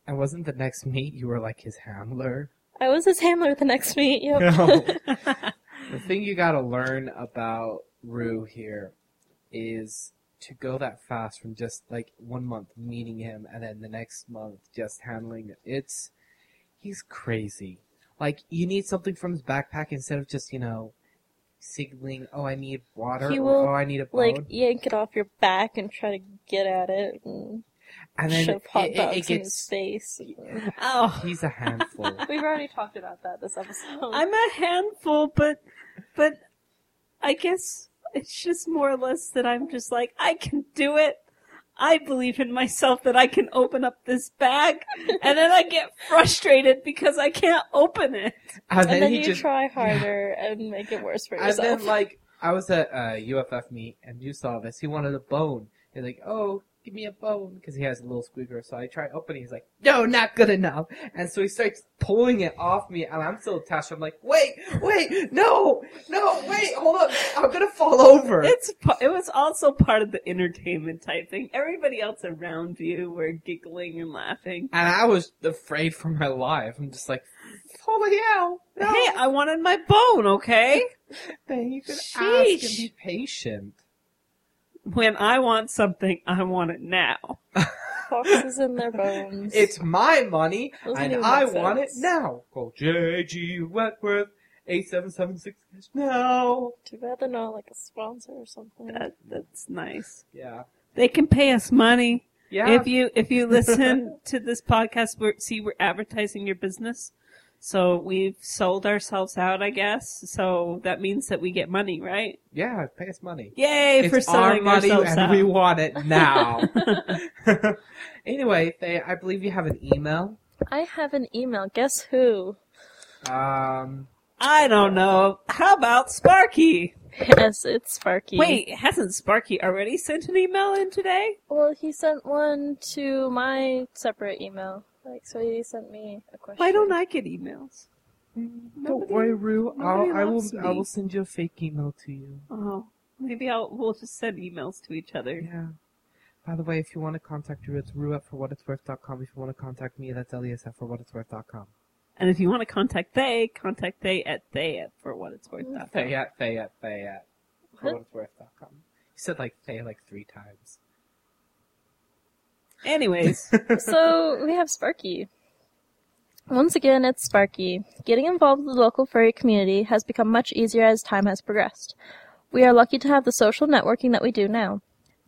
and wasn't the next meet you were like his handler? I was his handler the next meet. Yep. No. the thing you gotta learn about Rue here is to go that fast from just like one month meeting him and then the next month just handling it. It's he's crazy. Like you need something from his backpack instead of just, you know, signaling, oh I need water He or will, oh I need a bone. like yank it off your back and try to get at it, and, and then shove hot it, dogs it, it in his gets face. oh, oh. he's a handful. We've already talked about that this episode. I'm a handful, but but I guess it's just more or less that I'm just like I can do it. I believe in myself that I can open up this bag, and then I get frustrated because I can't open it. And and then, then he you just try harder and make it worse for And yourself. then, like, I was at a UFF meet, and you saw this. He wanted a bone. He's like, oh, give me a bone, because he has a little squeaker. So I try opening. He's like, no, not good enough. And so he starts pulling it off me, and I'm still attached. I'm like, wait, wait, no, no, wait, hold up, I'm gonna fall over. It's it was also part of the entertainment type thing. Everybody else around you were giggling and laughing. and I was afraid for my life. I'm just like, holy hell, no. Hey, I wanted my bone, okay? then you could ask and be patient. When I want something, I want it now. Foxes in their bones. It's my money, Doesn't and even I make want it sense. now. Call J.G. Wentworth, 8776 now. Too bad they're not like a sponsor or something. That that's nice. Yeah. They can pay us money Yeah. if you if you listen to this podcast. We're, see, we're advertising your business, so we've sold ourselves out, I guess. So that means that we get money, right? yeah, pay us money. Yay it's for selling our money ourselves and out. we want it now. anyway, Faye, I believe you have an email. I have an email. Guess who? Um, I don't know. How about Sparky? Yes, it's Sparky. Wait, hasn't Sparky already sent an email in today? Well, he sent one to my separate email. Like, so he sent me a question. Why don't I get emails? Mm. don't worry, Rue. I'll, nobody I will. loves I will send you a fake email to you. Oh, maybe I'll we'll just send emails to each other. Yeah. By the way, if you want to contact Drew, it's Rue at forwhatitsworth.com. If you want to contact me, that's Alias at forwhatitsworth.com. And if you want to contact they, contact they at they at for what it's worth. dot com. Faye at Faye at Faye at What? forwhatitsworth.com. You said like Faye like three times. Anyways, so we have Sparky. Once again, it's Sparky. Getting involved with the local furry community has become much easier as time has progressed. We are lucky to have the social networking that we do now.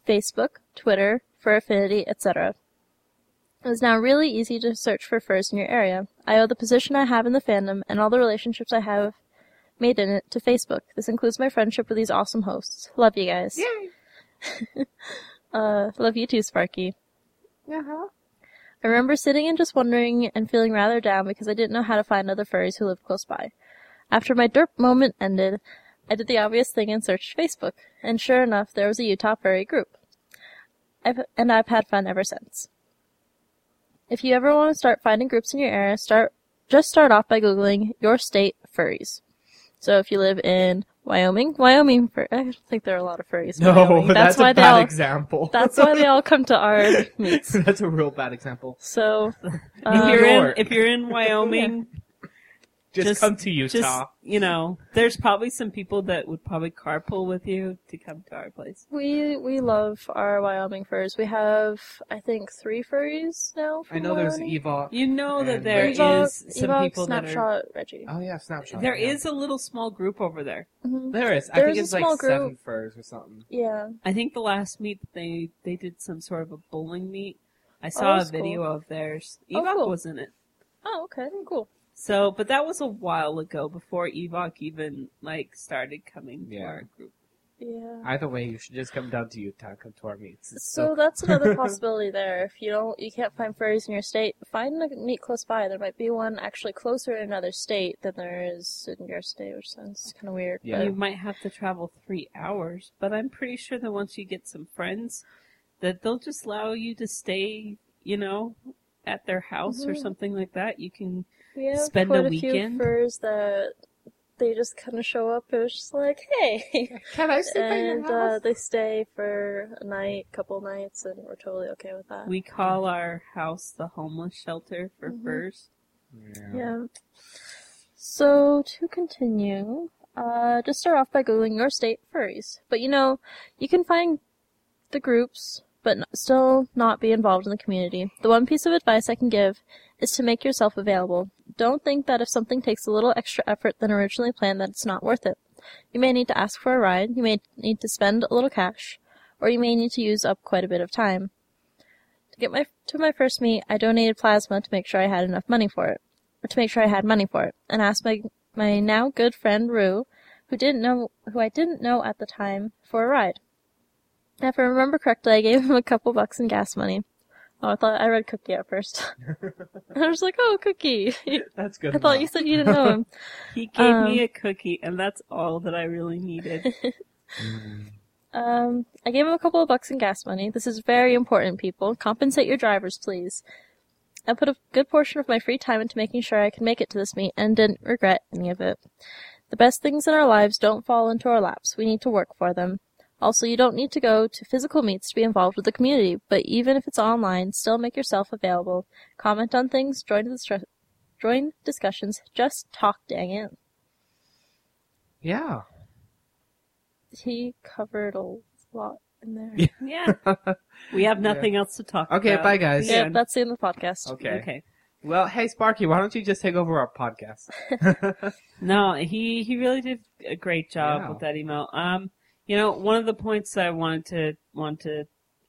Facebook, Twitter, Fur Affinity, etc. It is now really easy to search for furs in your area. I owe the position I have in the fandom and all the relationships I have made in it to Facebook. This includes my friendship with these awesome hosts. Love you guys. Yay! Uh, love you too, Sparky. Uh-huh. I remember sitting and just wondering and feeling rather down because I didn't know how to find other furries who lived close by. After my derp moment ended, I did the obvious thing and searched Facebook, and sure enough, there was a Utah furry group. I've, and I've had fun ever since. If you ever want to start finding groups in your area, start just start off by googling your state furries. So if you live in Wyoming, Wyoming fur- I don't think there are a lot of furries. in No, Wyoming. that's, why a they bad all example. that's why they all come to our meets. that's a real bad example. So if um, you're in if you're in Wyoming, Just, Just- come to Utah. just you know, there's probably some people that would probably carpool with you to come to our place. We we love our Wyoming furs. We have I think three furries now. I from know there's Wyoming. Eva. You know that And there Reggie. is some Ewok, people that are. Snapshot, Reggie. Oh yeah, Snapshot. There yeah. is a little small group over there. Mhm. There is. I There's think a it's like small group. seven furs or something. Yeah. I think the last meet they they did some sort of a bowling meet. I saw a video cool. of theirs. Oh, cool. was in it. Oh, okay, cool. So, but that was a while ago before Ewok even like started coming to Yeah. our group. Yeah. Either way, you should just come down to Utah, come to our meets. It's So that's another possibility there. If you don't, you can't find furries in your state. Find a meet close by. There might be one actually closer in another state than there is in your state, which sounds kind of weird. Yeah. but- You might have to travel three hours, but I'm pretty sure that once you get some friends, that they'll just allow you to stay, you know, at their house or Mhm. something like that. You can We have spend quite a a few furs that they just kind of show up. It was just like, hey, Can I sleep at your and uh, they stay for a night, couple nights, and we're totally okay with that. we call our house the homeless shelter for Mhm. furs. yeah. So to continue, uh, just start off by googling your state furries. But you know, you can find the groups, but n- still not be involved in the community. The one piece of advice I can give is to make yourself available. Don't think that if something takes a little extra effort than originally planned that it's not worth it. You may need to ask for a ride, you may need to spend a little cash, or you may need to use up quite a bit of time. To get my to my first meet, I donated plasma to make sure I had enough money for it, or to make sure I had money for it, and asked my my now good friend Rue, who didn't know who I didn't know at the time, for a ride. If I remember correctly, I gave him a couple bucks in gas money. Oh, I thought I read Cookie at first. I was like, "Oh, Cookie!" That's good. I thought you said you didn't know him. He gave Um, me a cookie, and that's all that I really needed. Um, I gave him a couple of bucks in gas money. This is very important, people. Compensate your drivers, please. I put a good portion of my free time into making sure I could make it to this meet and didn't regret any of it. The best things in our lives don't fall into our laps. We need to work for them. Also, you don't need to go to physical meets to be involved with the community, but even if it's online, still make yourself available. Comment on things, join the str- join discussions, just talk, dang it. Yeah. He covered a lot in there. Yeah. yeah, we have nothing else to talk about. Okay, about. bye, guys. The Yeah, that's the end of the podcast. Okay. okay. Well, hey Sparky, why don't you just take over our podcast? No, he he really did a great job Yeah. with that email. Um, you know, one of the points I wanted to want to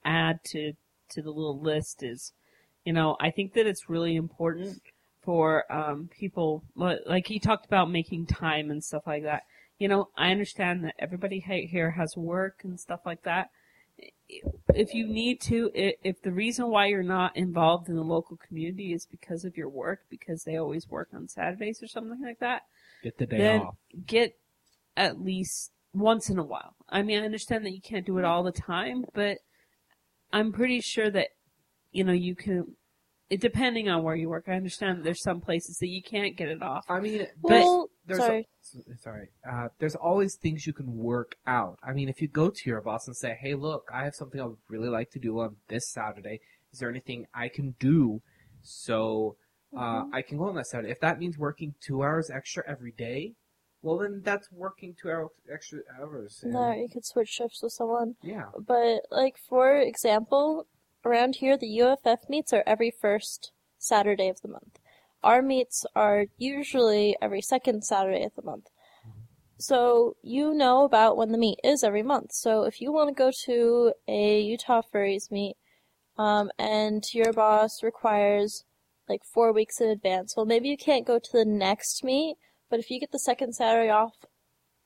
add to to the little list is, you know, I think that it's really important for um people like he talked about making time and stuff like that. You know, I understand that everybody here has work and stuff like that. If you need to, if the reason why you're not involved in the local community is because of your work, because they always work on Saturdays or something like that, Get the day off. get at least once in a while. I mean, I understand that you can't do it all the time, but I'm pretty sure that you know you can. It depending on where you work, I understand that there's some places that you can't get it off. I mean, But Well, there's Sorry. a- sorry. Uh, there's always things you can work out. I mean, if you go to your boss and say, "Hey, look, I have something I would really like to do on this Saturday. Is there anything I can do so uh, Mhm. I can go on that Saturday?" If that means working two hours extra every day, well, then that's working two hours extra hours. and- No, you could switch shifts with someone. Yeah. But like for example, around here the UFF meets are every first Saturday of the month. Our meets are usually every second Saturday of the month. So you know about when the meet is every month. So if you want to go to a Utah Furries meet, um, and your boss requires like four weeks in advance, well maybe you can't go to the next meet, but if you get the second Saturday off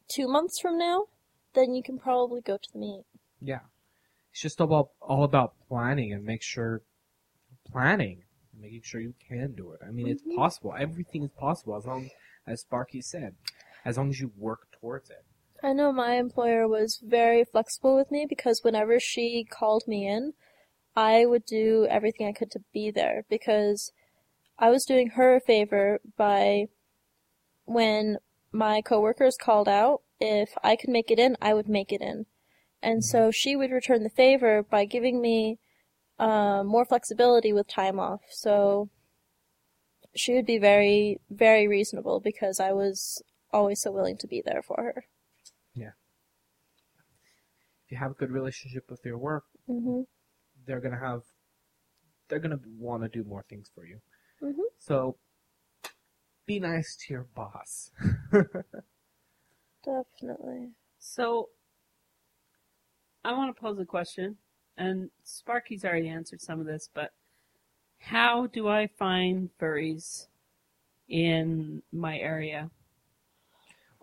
two months from now, then you can probably go to the meet. Yeah. It's just about all about planning and make sure planning, and making sure you can do it. I mean, it's Mhm. possible. Everything is possible as long as Sparky said, as long as you work towards it. I know my employer was very flexible with me because whenever she called me in, I would do everything I could to be there because I was doing her a favor by when my coworkers called out, if I could make it in, I would make it in. And so she would return the favor by giving me uh, more flexibility with time off. So she would be very, very reasonable because I was always so willing to be there for her. Yeah. If you have a good relationship with your work, hmm they're gonna have, they're gonna want to do more things for you. Mhm. So, be nice to your boss. Definitely. So, I want to pose a question, and Sparky's already answered some of this, but how do I find furries in my area?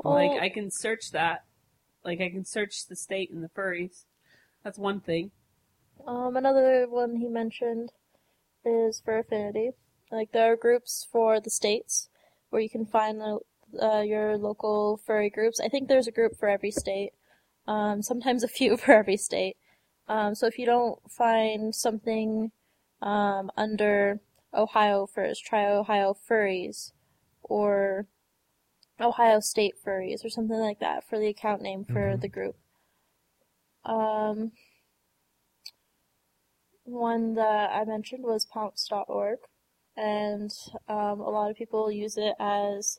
like, I can search that. Like, I can search the state and the furries. That's one thing. Um, another one he mentioned is Fur Affinity. Like there are groups for the states where you can find the, uh, your local furry groups. I think there's a group for every state. Um, sometimes a few for every state. Um, so if you don't find something um, under Ohio Furs, try Ohio Furries or Ohio State Furries or something like that for the account name for Mhm. the group. Um, one that I mentioned was pounce.org, and um, a lot of people use it as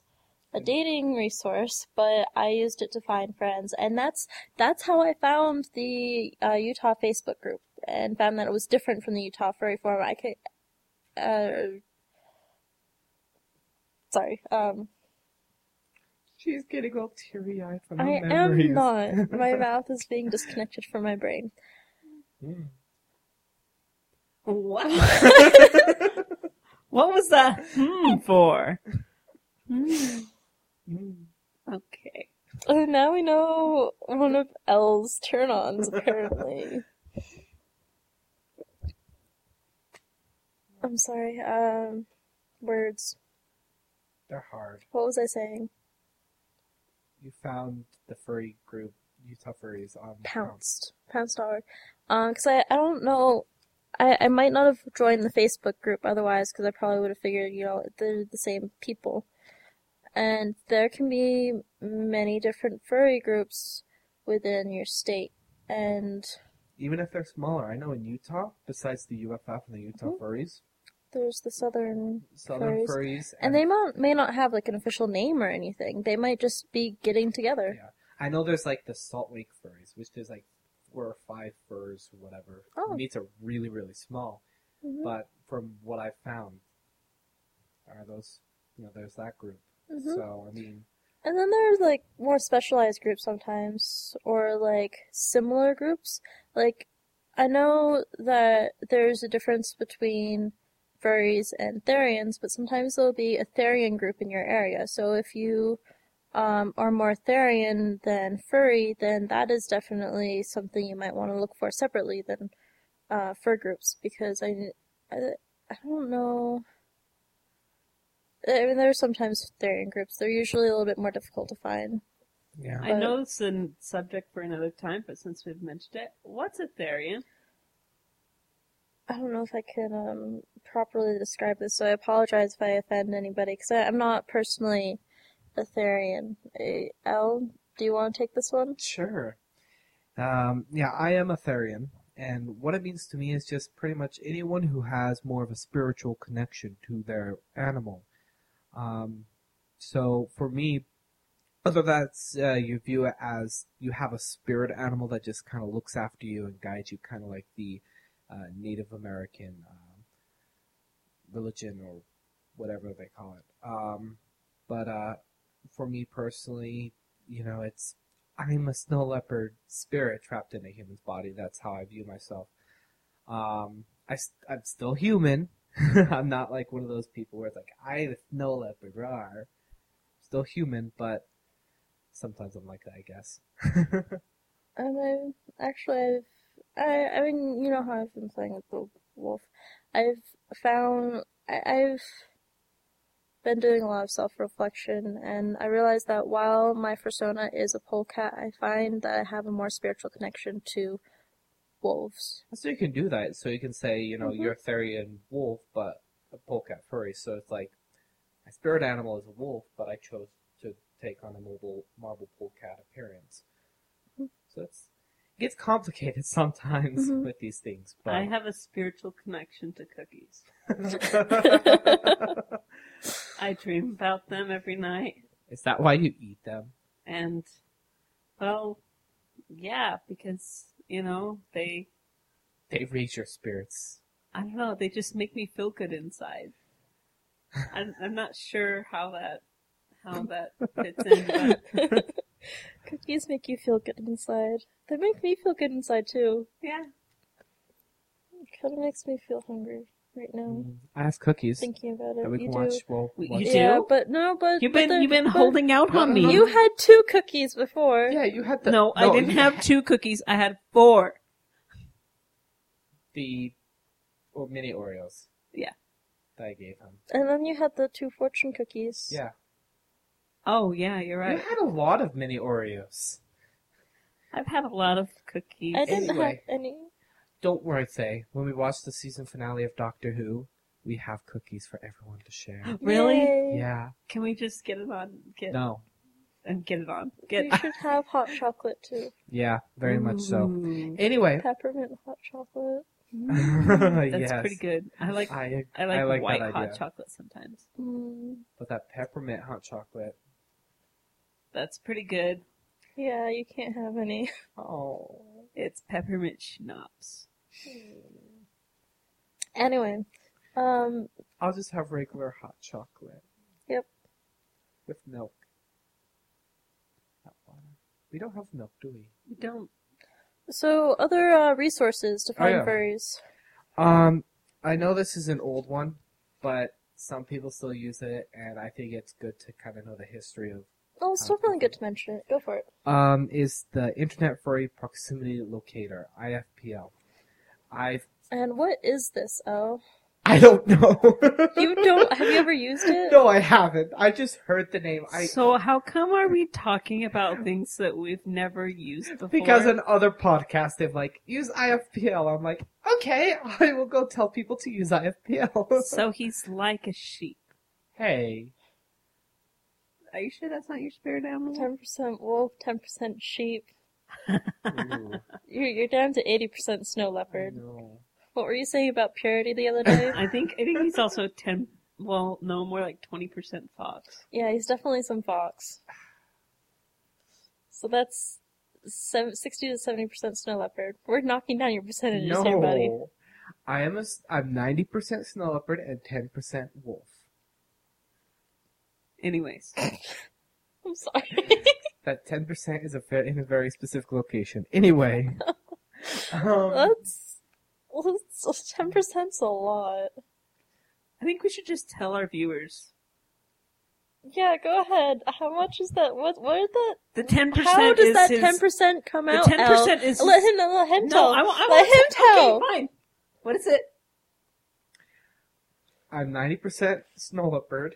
a dating resource, but I used it to find friends, and that's that's how I found the uh, Utah Facebook group and found that it was different from the Utah Furry Forum. I could, uh, sorry, um, She's getting all teary eyed from I the memories. am not. My mouth is being disconnected from my brain. Mm. What? what was that hmm for? Hmm. Mm. Okay. Oh, now we know one of Elle's turn-ons, apparently. I'm sorry, um, words. They're hard. What was I saying? You found the furry group, You Utah Furries, on Pounced. Pounced.org. Um, cause I, I don't know, I, I might not have joined the Facebook group otherwise, cause I probably would have figured, you know, they're the same people. And there can be many different furry groups within your state. And Even if they're smaller, I know in Utah, besides the UFF and the Utah Mhm. Furries, there's the southern Southern Furries. Furries, And they might, may not have like an official name or anything. They might just be getting together. Yeah. I know there's like the Salt Lake Furries, which is like or five furs or whatever. Oh. The meets are really, really small. Mhm. But from what I've found, are those, you know, there's that group. Mhm. So, I mean, And then there's like more specialized groups sometimes, or like similar groups. Like, I know that there's a difference between furries and therians, but sometimes there'll be a therian group in your area. So if you um, are more therian than furry, then that is definitely something you might want to look for separately than uh, fur groups, because I, I, I don't know. I mean, there are sometimes Therian groups. They're usually a little bit more difficult to find. yeah. I know it's a subject for another time, but since we've mentioned it, what's a Therian? I don't know if I can um, properly describe this, so I apologize if I offend anybody, because I'm not personally a Therian. A L, do you want to take this one? Sure. Um, yeah, I am a Therian, and what it means to me is just pretty much anyone who has more of a spiritual connection to their animal. Um, so for me, whether that's uh, you view it as you have a spirit animal that just kind of looks after you and guides you, kind of like the uh, Native American um, religion or whatever they call it. Um, but uh, for me personally, you know, it's I'm a snow leopard spirit trapped in a human's body. That's how I view myself. Um, I, I'm still human. I'm not like one of those people where it's like, I the snow leopard, rawr. Still human, but sometimes I'm like that, I guess. Um, I actually, I've, I, I mean, you know how I've been playing with the wolf. I've found, I, I've been doing a lot of self-reflection, and I realized that while my persona is a polecat, I find that I have a more spiritual connection to wolves. So you can do that. So you can say, you know, Mhm. you're a Therian wolf, but a polecat furry. So it's like, my spirit animal is a wolf, but I chose to take on a mobile marble polecat appearance. Mhm. So it's it gets complicated sometimes Mhm. with these things. But I have a spiritual connection to cookies. I dream about them every night, is that why you eat them? and well, yeah, because you know they. They raise your spirits. I don't know. They just make me feel good inside. I'm, I'm not sure how that how that fits in, but Cookies make you feel good inside. They make me feel good inside too. yeah. It kind of makes me feel hungry right now. Mm, I have cookies Thinking about it, that we you can do. watch. Well, You watch- do? Yeah, but no, but You've but been the- you've been but holding out on me. You had two cookies before. Yeah, you had the. no, I didn't you- have two cookies. I had four. the or mini Oreos. Yeah. That I gave him. And then you had the two fortune cookies. Yeah. Oh yeah, you're right. You had a lot of mini Oreos. I've had a lot of cookies. I didn't Anyway. have any. Don't worry, Say. When we watch the season finale of Doctor Who, we have cookies for everyone to share. Really? Yay. yeah. Can we just get it on? Get No. and get it on. Get We should have hot chocolate too. Yeah, very much so. Anyway. Peppermint hot chocolate. That's yes. pretty good. I like I, I like, I like white hot chocolate sometimes. Mm, But that peppermint hot chocolate. That's pretty good. yeah, you can't have any. Oh. It's peppermint schnapps. Anyway, um, I'll just have regular hot chocolate. Yep. With milk. Not water. We don't have milk, do we? We don't. so other uh, resources to Oh, find yeah. furries. Um, I know this is an old one, but some people still use it, and I think it's good to kind of know the history of. Oh, it's still really good to mention it. Go for it. Um, is the Internet Furry Proximity Locator (IFPL). I've And what is this? Oh, I don't know. you don't? Have you ever used it? No, I haven't. I just heard the name. I So how come are we talking about things that we've never used before? because in other podcasts they've like use IFPL. I'm like, okay, I will go tell people to use IFPL. so he's like a sheep. hey, Are you sure that's not your spirit animal? Ten percent wolf, ten percent sheep. Ooh, mm-hmm. You're you're down to eighty percent snow leopard. What were you saying about purity the other day? I think I think he's also ten. Well, no, more like twenty percent fox. yeah, he's definitely some fox. So that's sev- sixty to seventy percent snow leopard. We're knocking down your percentages here, buddy. No, I am a s- I'm ninety percent snow leopard and ten percent wolf. Anyways, I'm sorry. That ten percent is a very, in a very specific location. Anyway, um, that's ten percent's a lot. I think we should just tell our viewers Yeah, go ahead. How much is that? What? What are the? the ten percent. How does is that ten percent come The out? ten percent is Let him. Let him No, tell. I, wa- I let want him tell. Okay, fine. What is it? I'm ninety percent snow leopard,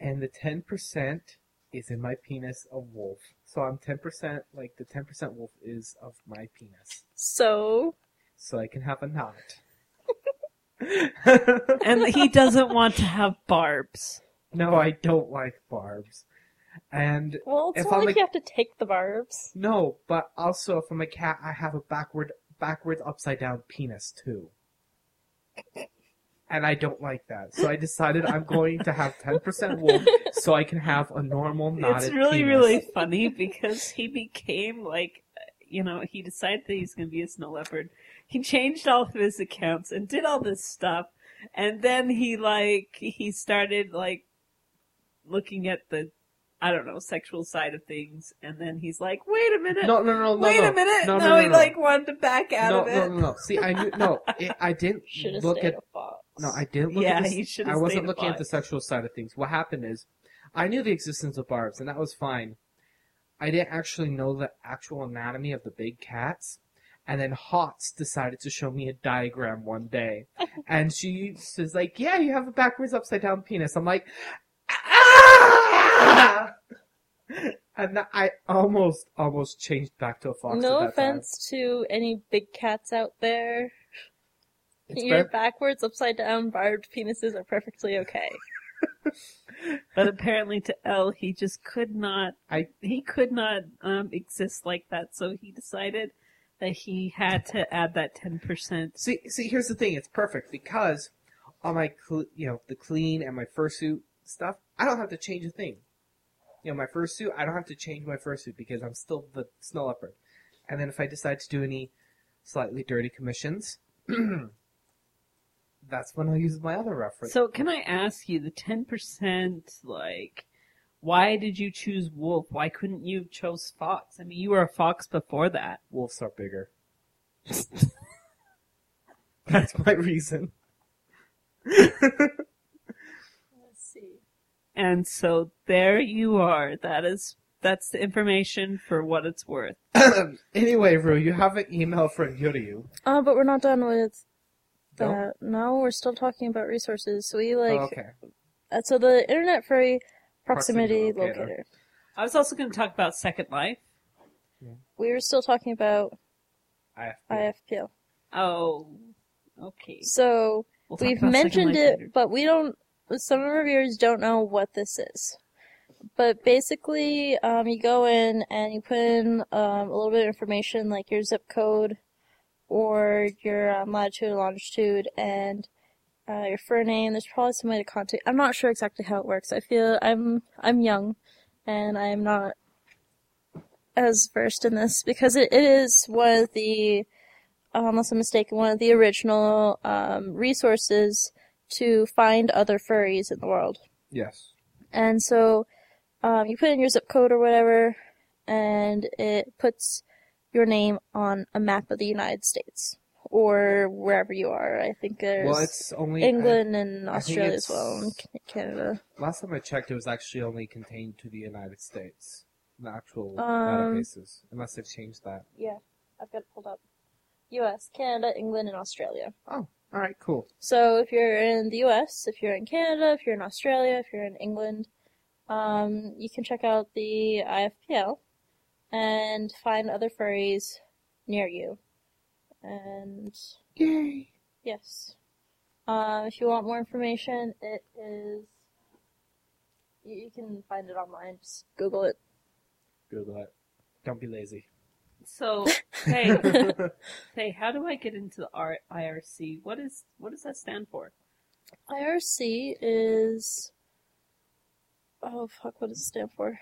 and the ten percent is in my penis of wolf. So I'm ten percent like the ten percent wolf is of my penis, So so I can have a knot. And he doesn't want to have barbs. no, I don't like barbs. And Well, it's If not I'm like like- you have to take the barbs. no, but also if I'm a cat, I have a backward, backwards, upside down penis too. And I don't like that, so I decided I'm going to have 10% wolf, so I can have a normal knotted It's really, penis. really funny because he became like, you know, he decided that he's going to be a snow leopard. He changed all of his accounts and did all this stuff, and then he like he started like looking at the, I don't know, sexual side of things, and then he's like, wait a minute, No, no, no, no, wait no. a minute, No, no, no, no, he like wanted to back out of it. no, no, no. See, I knew no. It, I didn't look at. No, I didn't look Yeah, at you this. should've I wasn't looking at the sexual side of things. What happened is, I knew the existence of barbs, and that was fine. I didn't actually know the actual anatomy of the big cats. And then Hots decided to show me a diagram one day. And she was like, yeah, you have a backwards upside down penis. I'm like, ah! And that- I almost, almost changed back to a fox. no offense to any big cats out there. It's Your better- backwards, upside down, barbed penises are perfectly okay. But apparently to L, he just could not. I- he could not um, exist like that. So he decided that he had to add that ten percent. See, see, here's the thing. It's perfect because on my, cl- you know, the clean and my fursuit stuff, I don't have to change a thing. You know, my fursuit, I don't have to change my fursuit because I'm still the snow leopard. And then if I decide to do any slightly dirty commissions, that's when I'll use my other reference. So can I ask you the ten percent? Like, why did you choose wolf? Why couldn't you have chose fox? I mean, you were a fox before that. Wolves are bigger. that's my reason. Let's see. And so there you are. That is that's the information for what it's worth. anyway, Rue, you have an email from Yuryu. Uh, but we're not done with No? that. No, we're still talking about resources. So we like, oh, okay. uh, so the Internet Furry Proximity, Proximity locator. locator. I was also going to talk about Second Life. We were still talking about I IFPL. Oh, okay. So we'll we've mentioned it, later. but we don't. Some of our viewers don't know what this is. But basically, um, you go in and you put in um, a little bit of information like your zip code or your um, latitude and longitude and uh, your fur name. There's probably some way to contact. I'm not sure exactly how it works. I feel I'm I'm young, and I am not as versed in this because it, it is one of the uh, unless I'm mistaken, one of the original um, resources to find other furries in the world. Yes. And so um, you put in your zip code or whatever, and it puts your name on a map of the United States or wherever you are. I think there's Well, it's only England and I think Australia as well, and Canada. Last time I checked, it was actually only contained to the United States, in the actual Um, databases, unless they've changed that. Yeah, I've got it pulled up. U.S., Canada, England, and Australia. Oh, all right, cool. So if you're in the U.S., if you're in Canada, if you're in Australia, if you're in England, um, you can check out the IFPL and find other furries near you. And Yay! yes, uh, if you want more information, it is. You, you can find it online. Just Google it. Google it. Don't be lazy. So, hey, hey, how do I get into the R- IRC? What is what does that stand for? IRC is. Oh fuck! What does it stand for?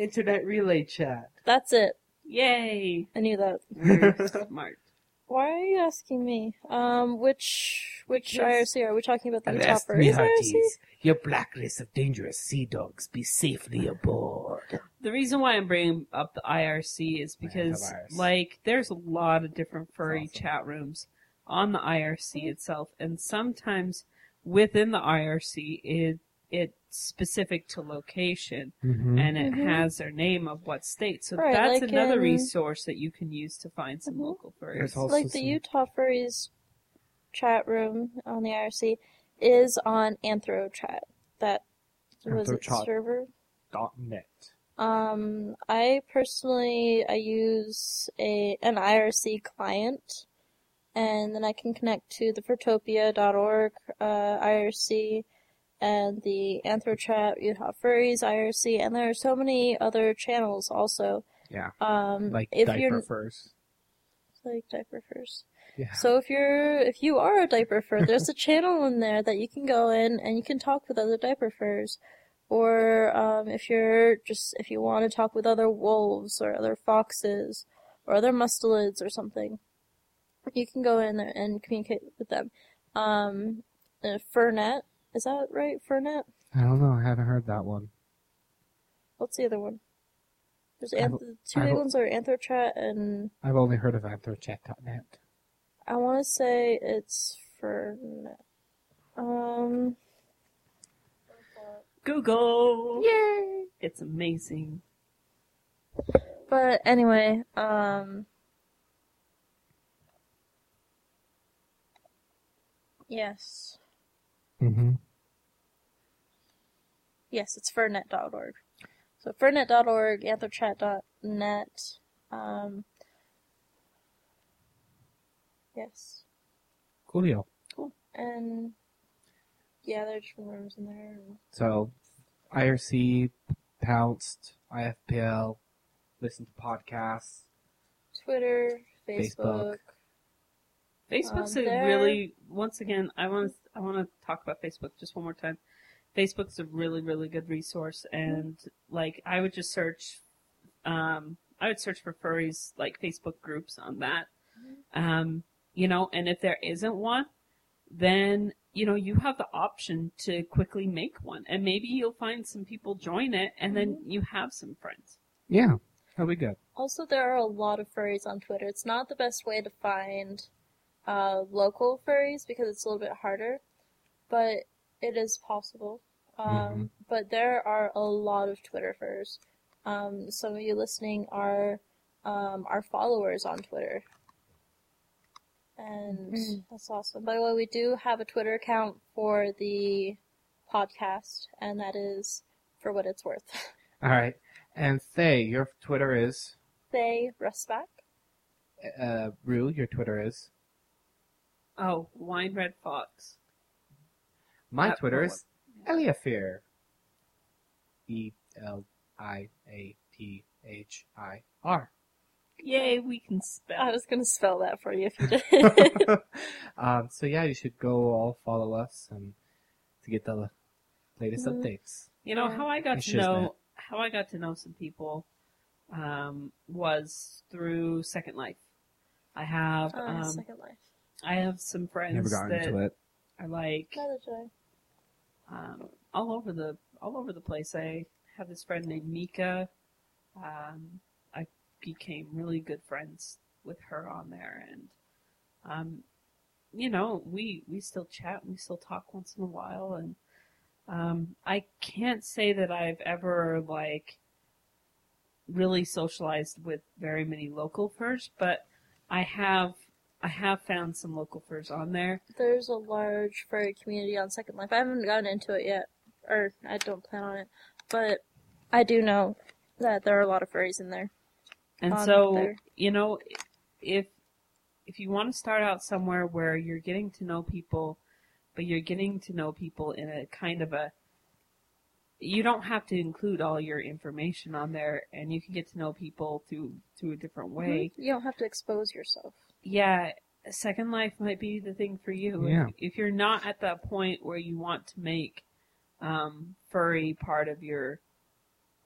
Internet relay chat. That's it. Yay! I knew that. We're smart. Why are you asking me? Um, which which Because- IRC are we talking about? The Utah Arrest Furries me, IRC? hearties. Your blacklist of dangerous sea dogs be safely aboard. The reason why I'm bringing up the IRC is because, IRC. like, there's a lot of different furry awesome. chat rooms on the IRC itself, and sometimes within the IRC, it it's specific to location, and it Mhm. has their name of what state. So Right, that's like another in- resource that you can use to find some Mhm. local furries. There's also Like the some- Utah Furries chat room on the IRC is on AnthroChat. That was it server. Dot net. Um, I personally I use a an IRC client, and then I can connect to the Furtopia.org uh, IRC, and the Anthrotrap, Utah Furries, IRC, and there are so many other channels also. Yeah. Um, Like if diaper you're furs. like diaper furs. Yeah. So if you're if you are a diaper fur, there's a channel in there that you can go in and you can talk with other diaper furs. Or um, if you're just if you want to talk with other wolves or other foxes or other mustelids or something, you can go in there and communicate with them. Um, uh, Furnet is that right? Furnet. I don't know. I haven't heard that one. What's the other one? There's I've- anth- two I've- big ones are Anthrochat and I've only heard of anthrochat.net. I want to say it's Furnet. Um. Google. Yay! It's amazing. But anyway, um. Yes. Mm-hmm. Yes, it's furnet.org. So furnet.org, anthrochat.net. Um. Yes. Coolio. Cool. And. Yeah, there's are different rooms in there. So, IRC, Pounced, IFPL, listen to podcasts. Twitter, Facebook. Facebook. Facebook's Um, a really once again I want to I want to talk about Facebook just one more time. Facebook's a really really good resource and like I would just search um I would search for furries like Facebook groups on that. Um you know and if there isn't one then you know you have the option to quickly make one and maybe you'll find some people join it and then you have some friends. Yeah, that'll be good. Also, there are a lot of furries on Twitter. It's not the best way to find uh, local furries because it's a little bit harder, but it is possible. Um, But there are a lot of Twitter furs. Um, some of you listening are um, are followers on Twitter, and Mhm. that's awesome. By the way, we do have a Twitter account for the podcast, and that is for what it's worth. All right. And Thay, your Twitter is, they Rusback. uh, Rue, your Twitter is. Oh, wine red fox. My Uh, Twitter what- is Eliaphir. E L I A P H I R. Yay, we can spell. I was gonna spell that for you if you did. um, so yeah, you should go all follow us and to get the latest Mhm. updates. You know Yeah. how I got It's to just know that. how I got to know some people um, was through Second Life. I have Uh, um, Second Life. I have some friends Never got that into it. are like Neither did I. um, all over the all over the place. I have this friend named Mika. Um, I became really good friends with her on there, and um, you know, we we still chat, and we still talk once in a while, and um, I can't say that I've ever like really socialized with very many local furs, but I have I have found some local furs on there. There's a large furry community on Second Life. I haven't gotten into it yet, or I don't plan on it, but I do know that there are a lot of furries in there. And so, there. you know, if if you want to start out somewhere where you're getting to know people, but you're getting to know people in a kind of a you don't have to include all your information on there and you can get to know people through through a different mm-hmm. way. You don't have to expose yourself. Yeah, Second Life might be the thing for you. Yeah. If, if you're not at that point where you want to make um, furry part of your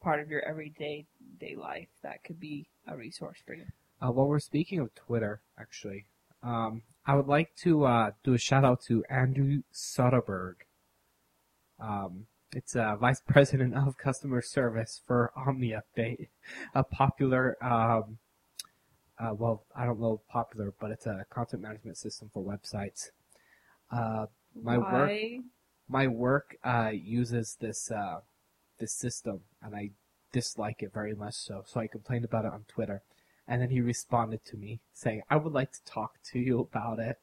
part of your everyday day life, that could be a resource for you. Uh, while we're speaking of Twitter, actually, um, I would like to uh, do a shout out to Andrew Soderberg. Um, it's uh, Vice President of Customer Service for Omni Update, a popular, um, uh, well, I don't know popular, but it's a content management system for websites. Uh, My work- my work uh, uses this uh, this system, and I dislike it very much. So, so I complained about it on Twitter, and then he responded to me saying, "I would like to talk to you about it."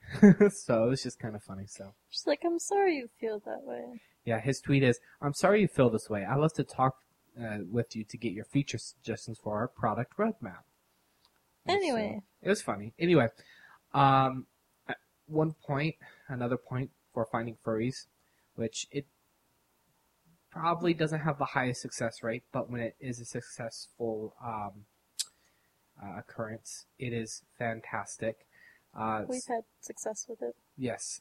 so it was just kind of funny. So Just like, I'm sorry you feel that way. yeah, his tweet is, "I'm sorry you feel this way. I love to talk uh, with you to get your feature suggestions for our product roadmap." And so- Anyway. it was funny. Anyway, um, one point, another point for finding furries which it probably doesn't have the highest success rate, but when it is a successful um, uh, occurrence, it is fantastic. Uh, We've had success with it. Yes.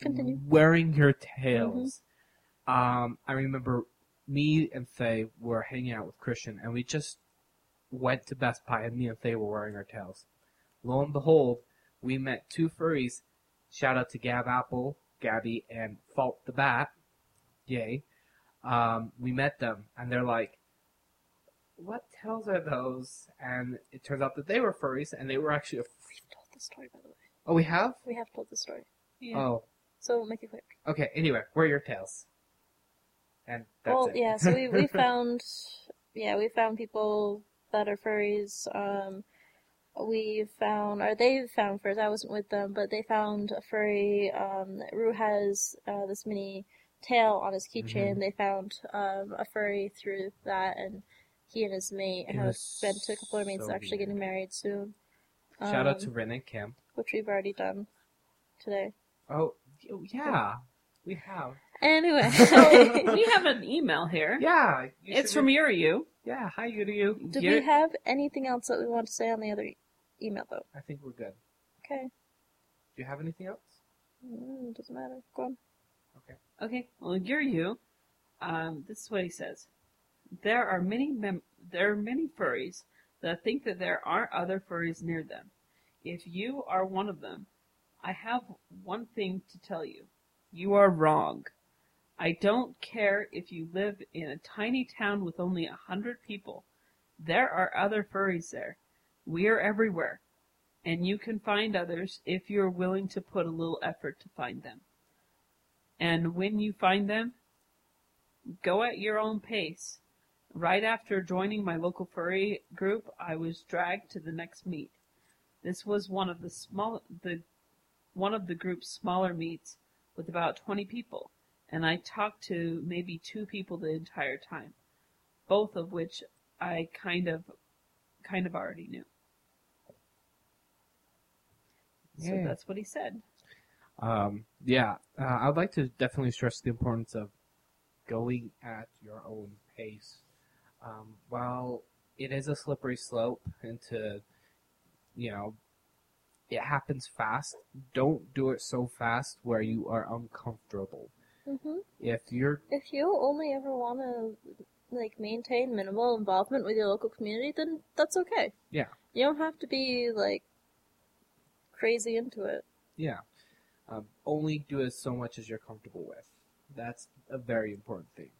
Continue. Wearing your tails. Um, I remember me and Faye were hanging out with Christian, and we just went to Best Buy, and me and Faye were wearing our tails. Lo and behold, we met two furries. Shout out to Gab Apple, Gabby, and Fault the Bat. Yay. Um, we met them, and they're like, what tails are those? And it turns out that they were furries, and they were actually. A... We've told the story, by the way. Oh, we have? We have told the story. Yeah. Oh, So make it quick. Okay, anyway, where are your tails? And that's well, it. yeah, so we, we found, yeah, we found people that are furries. Um, we found, or they found first, I wasn't with them, but they found a furry, um, Rue has, uh, this mini tail on his keychain. Mm-hmm. They found, um, a furry through that, and he and his mate It have been to a couple of mates so actually getting married soon. Shout out Um, to Ren and Kim. Which we've already done today. Oh, yeah, we have. Anyway. we have an email here. Yeah, you It's should- from Yuriu. Yeah, hi Yuriu. Did Yuri- we have anything else that we want to say on the other e- email, though? I think we're good. Okay. Do you have anything else? Mm, doesn't matter. Go on. Okay. Okay, well, Yuriu, um, this is what he says. There are many mem- there are many furries that think that there aren't other furries near them. If you are one of them, I have one thing to tell you. You are wrong. I don't care if you live in a tiny town with only a hundred people. There are other furries there. We are everywhere. And you can find others if you're willing to put a little effort to find them. And when you find them, go at your own pace. Right after joining my local furry group, I was dragged to the next meet. This was one of the small the one of the group's smaller meets with about 20 people, and I talked to maybe two people the entire time, both of which I kind of kind of already knew. So Yeah. that's what he said. Um, yeah, uh, I would like to definitely stress the importance of going at your own pace. Um, while it is a slippery slope into, you know, it happens fast, don't do it so fast where you are uncomfortable. Hmm If you're, If you only ever want to like maintain minimal involvement with your local community, then that's okay. Yeah. You don't have to be like crazy into it. yeah, um, only do as so much as you're comfortable with. That's a very important thing.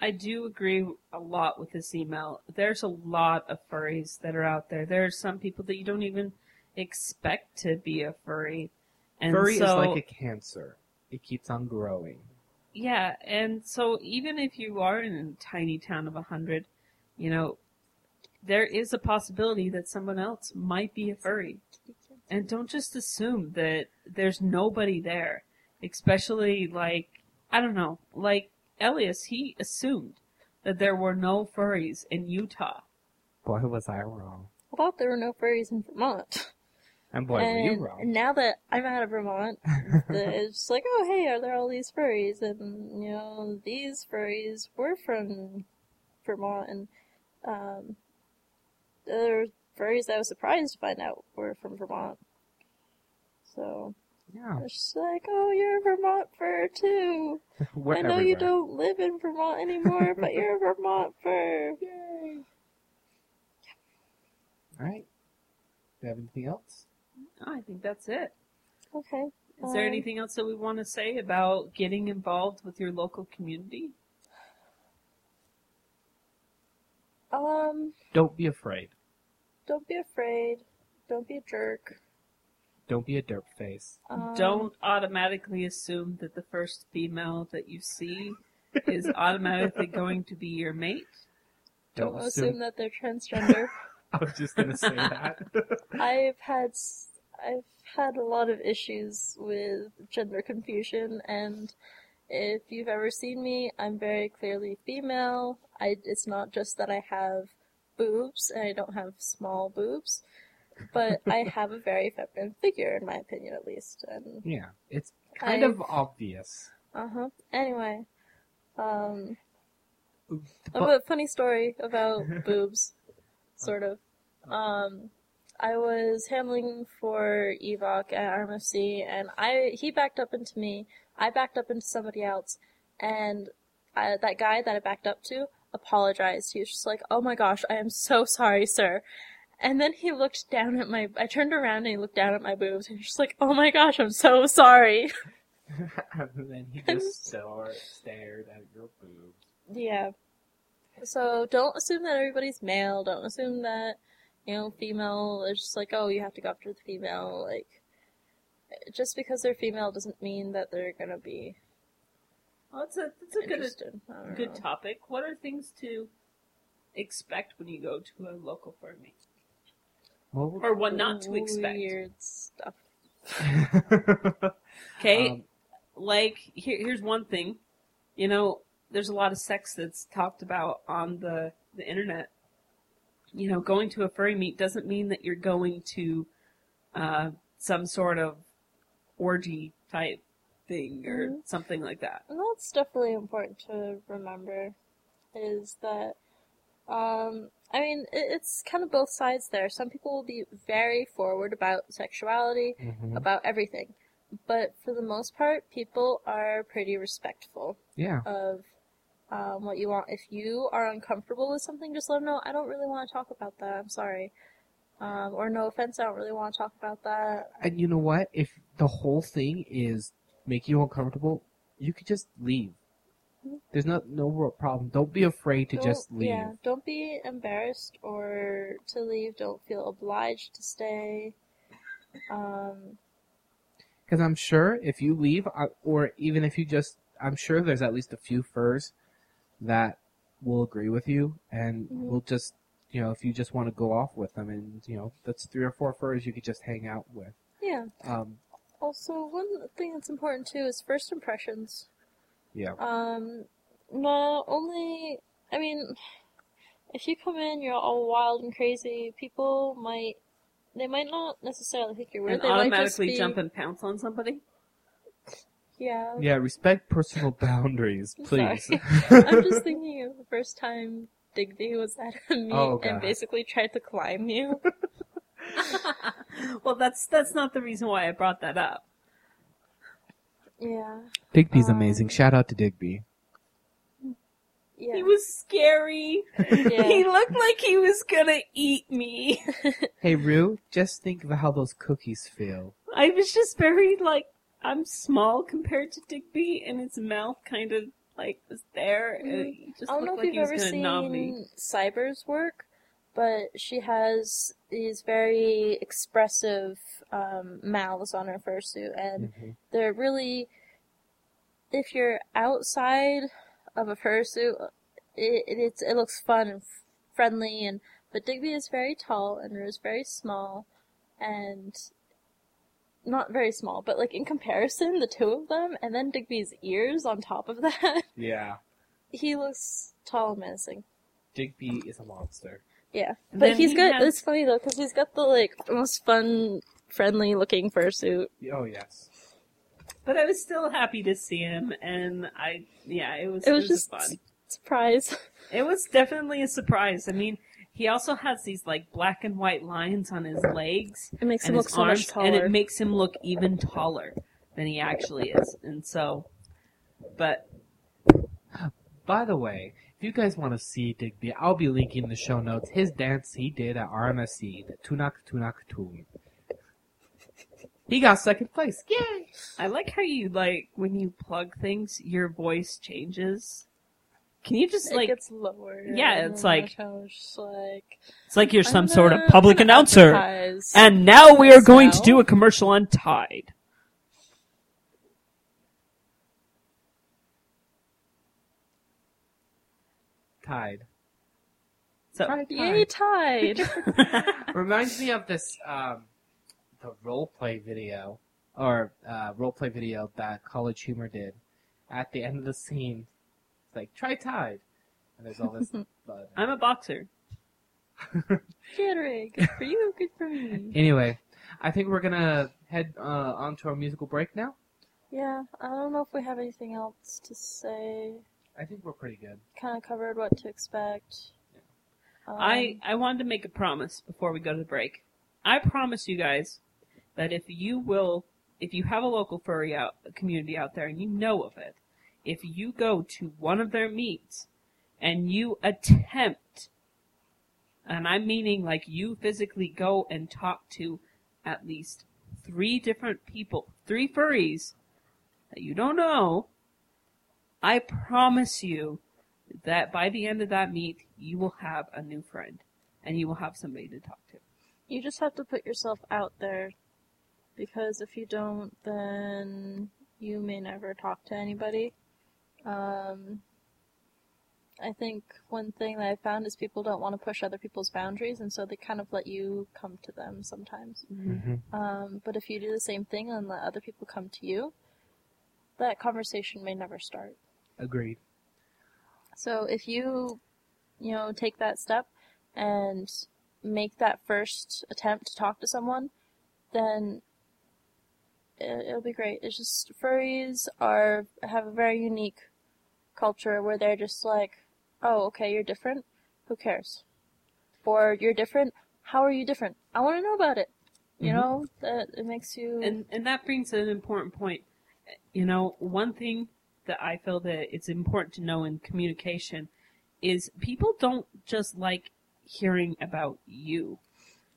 I do agree a lot with this email. There's a lot of furries that are out there. There are some people that you don't even expect to be a furry. And Furry so, is like a cancer. It keeps on growing. yeah, and so even if you are in a tiny town of a hundred, you know, there is a possibility that someone else might be a furry. And don't just assume that there's nobody there. Especially like, I don't know, like Elias, he assumed that there were no furries in Utah. Boy, was I wrong. I thought there were no furries in Vermont. And boy, were you wrong. now that I'm out of Vermont, it's just like, oh hey, are there all these furries? And you know, these furries were from Vermont, and um, there were furries I was surprised to find out were from Vermont. So Yeah, it's just like, oh, you're a Vermont fur too. I know you don't live in Vermont anymore, but you're a Vermont fur. Yay! All right. Do you have anything else? I think that's it. Okay. Is there Um, anything else that we want to say about getting involved with your local community? Um, Don't be afraid. don't be afraid. Don't be a jerk. Don't be a derp face. Um, Don't automatically assume that the first female that you see is automatically going to be your mate. Don't assume that they're transgender. I was just gonna say that. I've had s- I've had a lot of issues with gender confusion, and if you've ever seen me, I'm very clearly female. I it's not just that I have boobs and I don't have small boobs, but I have a very feminine figure, in my opinion, at least. And yeah, it's kind I've- of obvious. Uh huh. Anyway, um, a But- bit funny story about boobs, sort of. Um, I was handling for Evoc at RMFC, and I he backed up into me. I backed up into somebody else, and I, that guy that I backed up to apologized. He was just like, "Oh my gosh, I am so sorry, sir." And then he looked down at my. I turned around and he looked down at my boobs, and he's just like, "Oh my gosh, I'm so sorry." and then he just stared, stared at your boobs. Yeah. So don't assume that everybody's male. Don't assume that you know female is just like oh you have to go after the female. Like just because they're female doesn't mean that they're gonna be Well, it's a it's a good interested. I don't good know. topic. What are things to expect when you go to a local firm meet, Well, or what not to expect? Weird stuff. Okay, Um, like here, here's one thing. You know, there's a lot of sex that's talked about on the the internet. You know, going to a furry meet doesn't mean that you're going to uh, some sort of orgy type thing or Mhm. something like that. And that's definitely important to remember, is that, um, I mean, it, it's kind of both sides there. Some people will be very forward about sexuality, mhm. about everything. But for the most part, people are pretty respectful Yeah. of um, what you want. If you are uncomfortable with something, just let them know, I don't really want to talk about that, I'm sorry. Um, or no offense, I don't really want to talk about that. And you know what? If the whole thing is making you uncomfortable, you could just leave. Mhm. There's not no real problem. Don't be afraid to Don't- just leave. Yeah, don't be embarrassed or to leave. Don't feel obliged to stay. Um, Because I'm sure if you leave, uh, or even if you just, I'm sure there's at least a few furs that will agree with you and Mhm. will just, you know, if you just want to go off with them, and you know, that's three or four furs you could just hang out with. yeah. Um, Also, one thing that's important too is first impressions. yeah. Um, not only, I mean, if you come in, you're all wild and crazy, people might, they might not necessarily think you're weird. And they might just automatically be, jump and pounce on somebody. Yeah. Yeah, respect personal boundaries, please. I'm just thinking of the first time Digby was at a meet Oh, and basically tried to climb you. well, that's that's not the reason why I brought that up. yeah. Digby's Um, amazing. Shout out to Digby. Yeah. He was scary. Yeah. He looked like he was gonna eat me. Hey, Rue, just think of how those cookies feel. I was just very like I'm small compared to Digby, and his mouth kind of like was there. and Mhm. he just I don't know looked if you've ever gonna knob me. seen Cyber's work, but she has these very expressive um, mouths on her fursuit, and they're really. If you're outside of a fursuit, it, it it's, it looks fun and friendly, and but Digby is very tall and Rue is very small, and not very small, but like in comparison, the two of them, and then Digby's ears on top of that, Yeah. he looks tall and menacing. Digby is a monster. Yeah, And but then he's he good. has- It's funny though because he's got the like most fun, friendly looking fursuit. Oh, yes. But I was still happy to see him, and I yeah, it was It was just fun. surprise. It was definitely a surprise. I mean, he also has these like black and white lines on his legs It makes and him look so arms, much taller. and it makes him look even taller than he actually is. And so, but By the way, if you guys want to see Digby, I'll be linking in the show notes his dance he did at RMFC, the Tunak Tunak Tun. He got second place. Yay! I like how you like when you plug things, your voice changes. Can you just it like? gets lower. Yeah, it's like- I just like It's like you're I'm some sort of gonna- public I'm announcer. And now we are going to do a commercial on Tide. Tide. So Tide, Yay, Tide. Tide! Reminds me of this, um, the roleplay video, or, uh, roleplay video that College Humor did. At the end of the scene, it's like, try Tide. And there's all this blood. I'm a boxer. Gatorade, good for you, good for me. Anyway, I think we're gonna head uh, on to our musical break now. Yeah, I don't know if we have anything else to say. I think we're pretty good. Kind of covered what to expect. Um, I I wanted to make a promise before we go to the break. I promise you guys that if you will, if you have a local furry out community out there and you know of it, if you go to one of their meets and you attempt, and I'm meaning like you physically go and talk to at least three different people, three furries that you don't know, I promise you that by the end of that meet, you will have a new friend and you will have somebody to talk to. You just have to put yourself out there because if you don't, then you may never talk to anybody. Um, I think one thing that I found is people don't want to push other people's boundaries, and so they kind of let you come to them sometimes. Mm-hmm. Um, but if you do the same thing and let other people come to you, that conversation may never start. Agreed. So if you, you know, take that step and make that first attempt to talk to someone, then it, it'll be great. It's just furries are have a very unique culture where they're just like, oh, okay, you're different. Who cares? Or you're different. How are you different? I want to know about it. You Mhm. know that it makes you. And and that brings an important point. You know, one thing that I feel that it's important to know in communication is people don't just like hearing about you.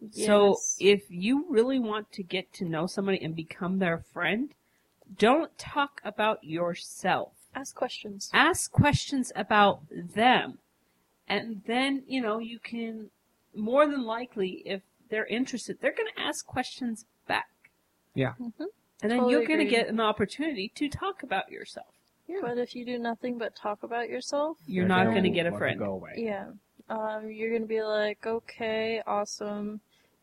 Yes. So if you really want to get to know somebody and become their friend, don't talk about yourself. Ask questions. Ask questions about them. And then, you know, you can more than likely if they're interested, they're going to ask questions back. Yeah. Mhm. And then Totally you're going to get an opportunity to talk about yourself. But if you do nothing but talk about yourself, You're not gonna get a friend. Go away. yeah, um, you're gonna be like, okay, awesome.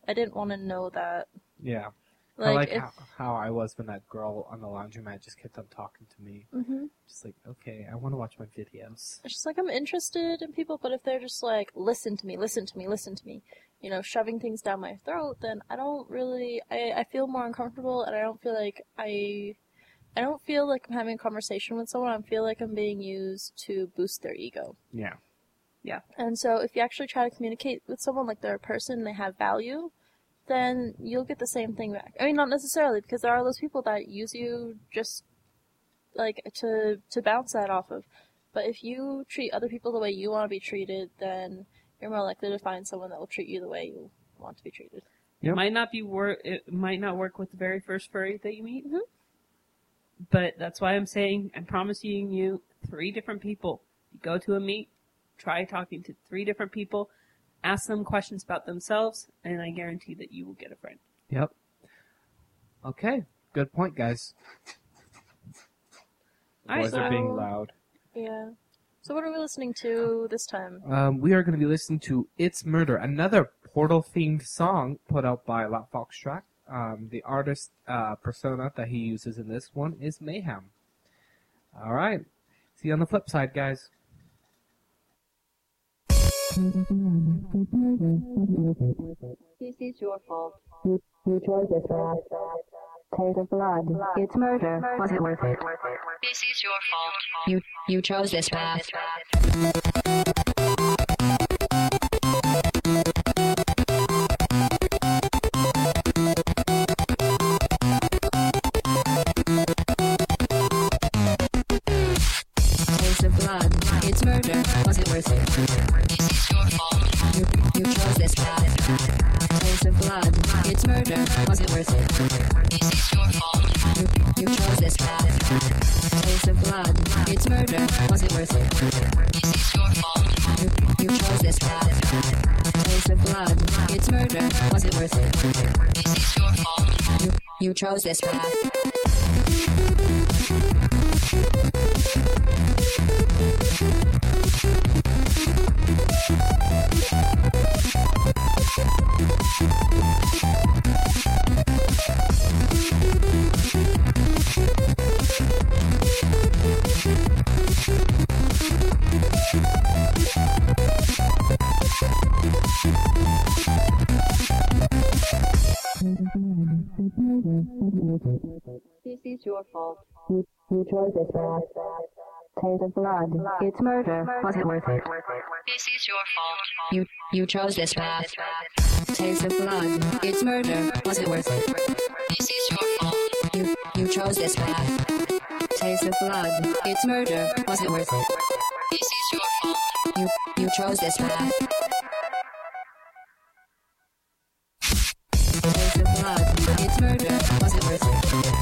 I didn't want to know that. Yeah. Like, I like how, how I was when that girl on the laundromat just kept on talking to me. hmm Just like, okay, I want to watch my videos. it's just like I'm interested in people, but if they're just like, listen to me, listen to me, listen to me, you know, shoving things down my throat, then I don't really, I, I feel more uncomfortable, and I don't feel like I, I don't feel like I'm having a conversation with someone. I feel like I'm being used to boost their ego. Yeah. Yeah. And so if you actually try to communicate with someone like they're a person, and they have value, then you'll get the same thing back. I mean, not necessarily, because there are those people that use you just like to to bounce that off of. But if you treat other people the way you want to be treated, then you're more likely to find someone that will treat you the way you want to be treated. Yep. It might not be work. It might not work with the very first furry that you meet. Mhm. But that's why I'm saying I'm promising you three different people. You go to a meet, try talking to three different people, ask them questions about themselves, and I guarantee that you will get a friend. Yep. Okay. Good point, guys. All right, Boys are being loud. Yeah. So what are we listening to this time? Um, we are going to be listening to "It's Murder," another Portal-themed song put out by Lot Track. Um, the artist uh, persona that he uses in this one is Mayhem. All right. See you on the flip side, guys. This is your fault. You, you chose this path. Taste of blood. It's murder. Was it worth it? This is your fault. You, you chose this path. Was it worth it? This is your fault. You, chose this path. Blood. It's murder. Was it worth it? This is your fault. You chose this path. Is your fault. You, you chose this path. Taste of blood. It's murder. Was it worth it? This is your fault. You, you chose this path. Taste of blood. It's murder. Was it worth it? This is your fault. You, you chose this path. Taste of blood. It's murder. Was it worth it? This is your fault. You, you chose this path. Taste of blood. It's murder. Was it worth it?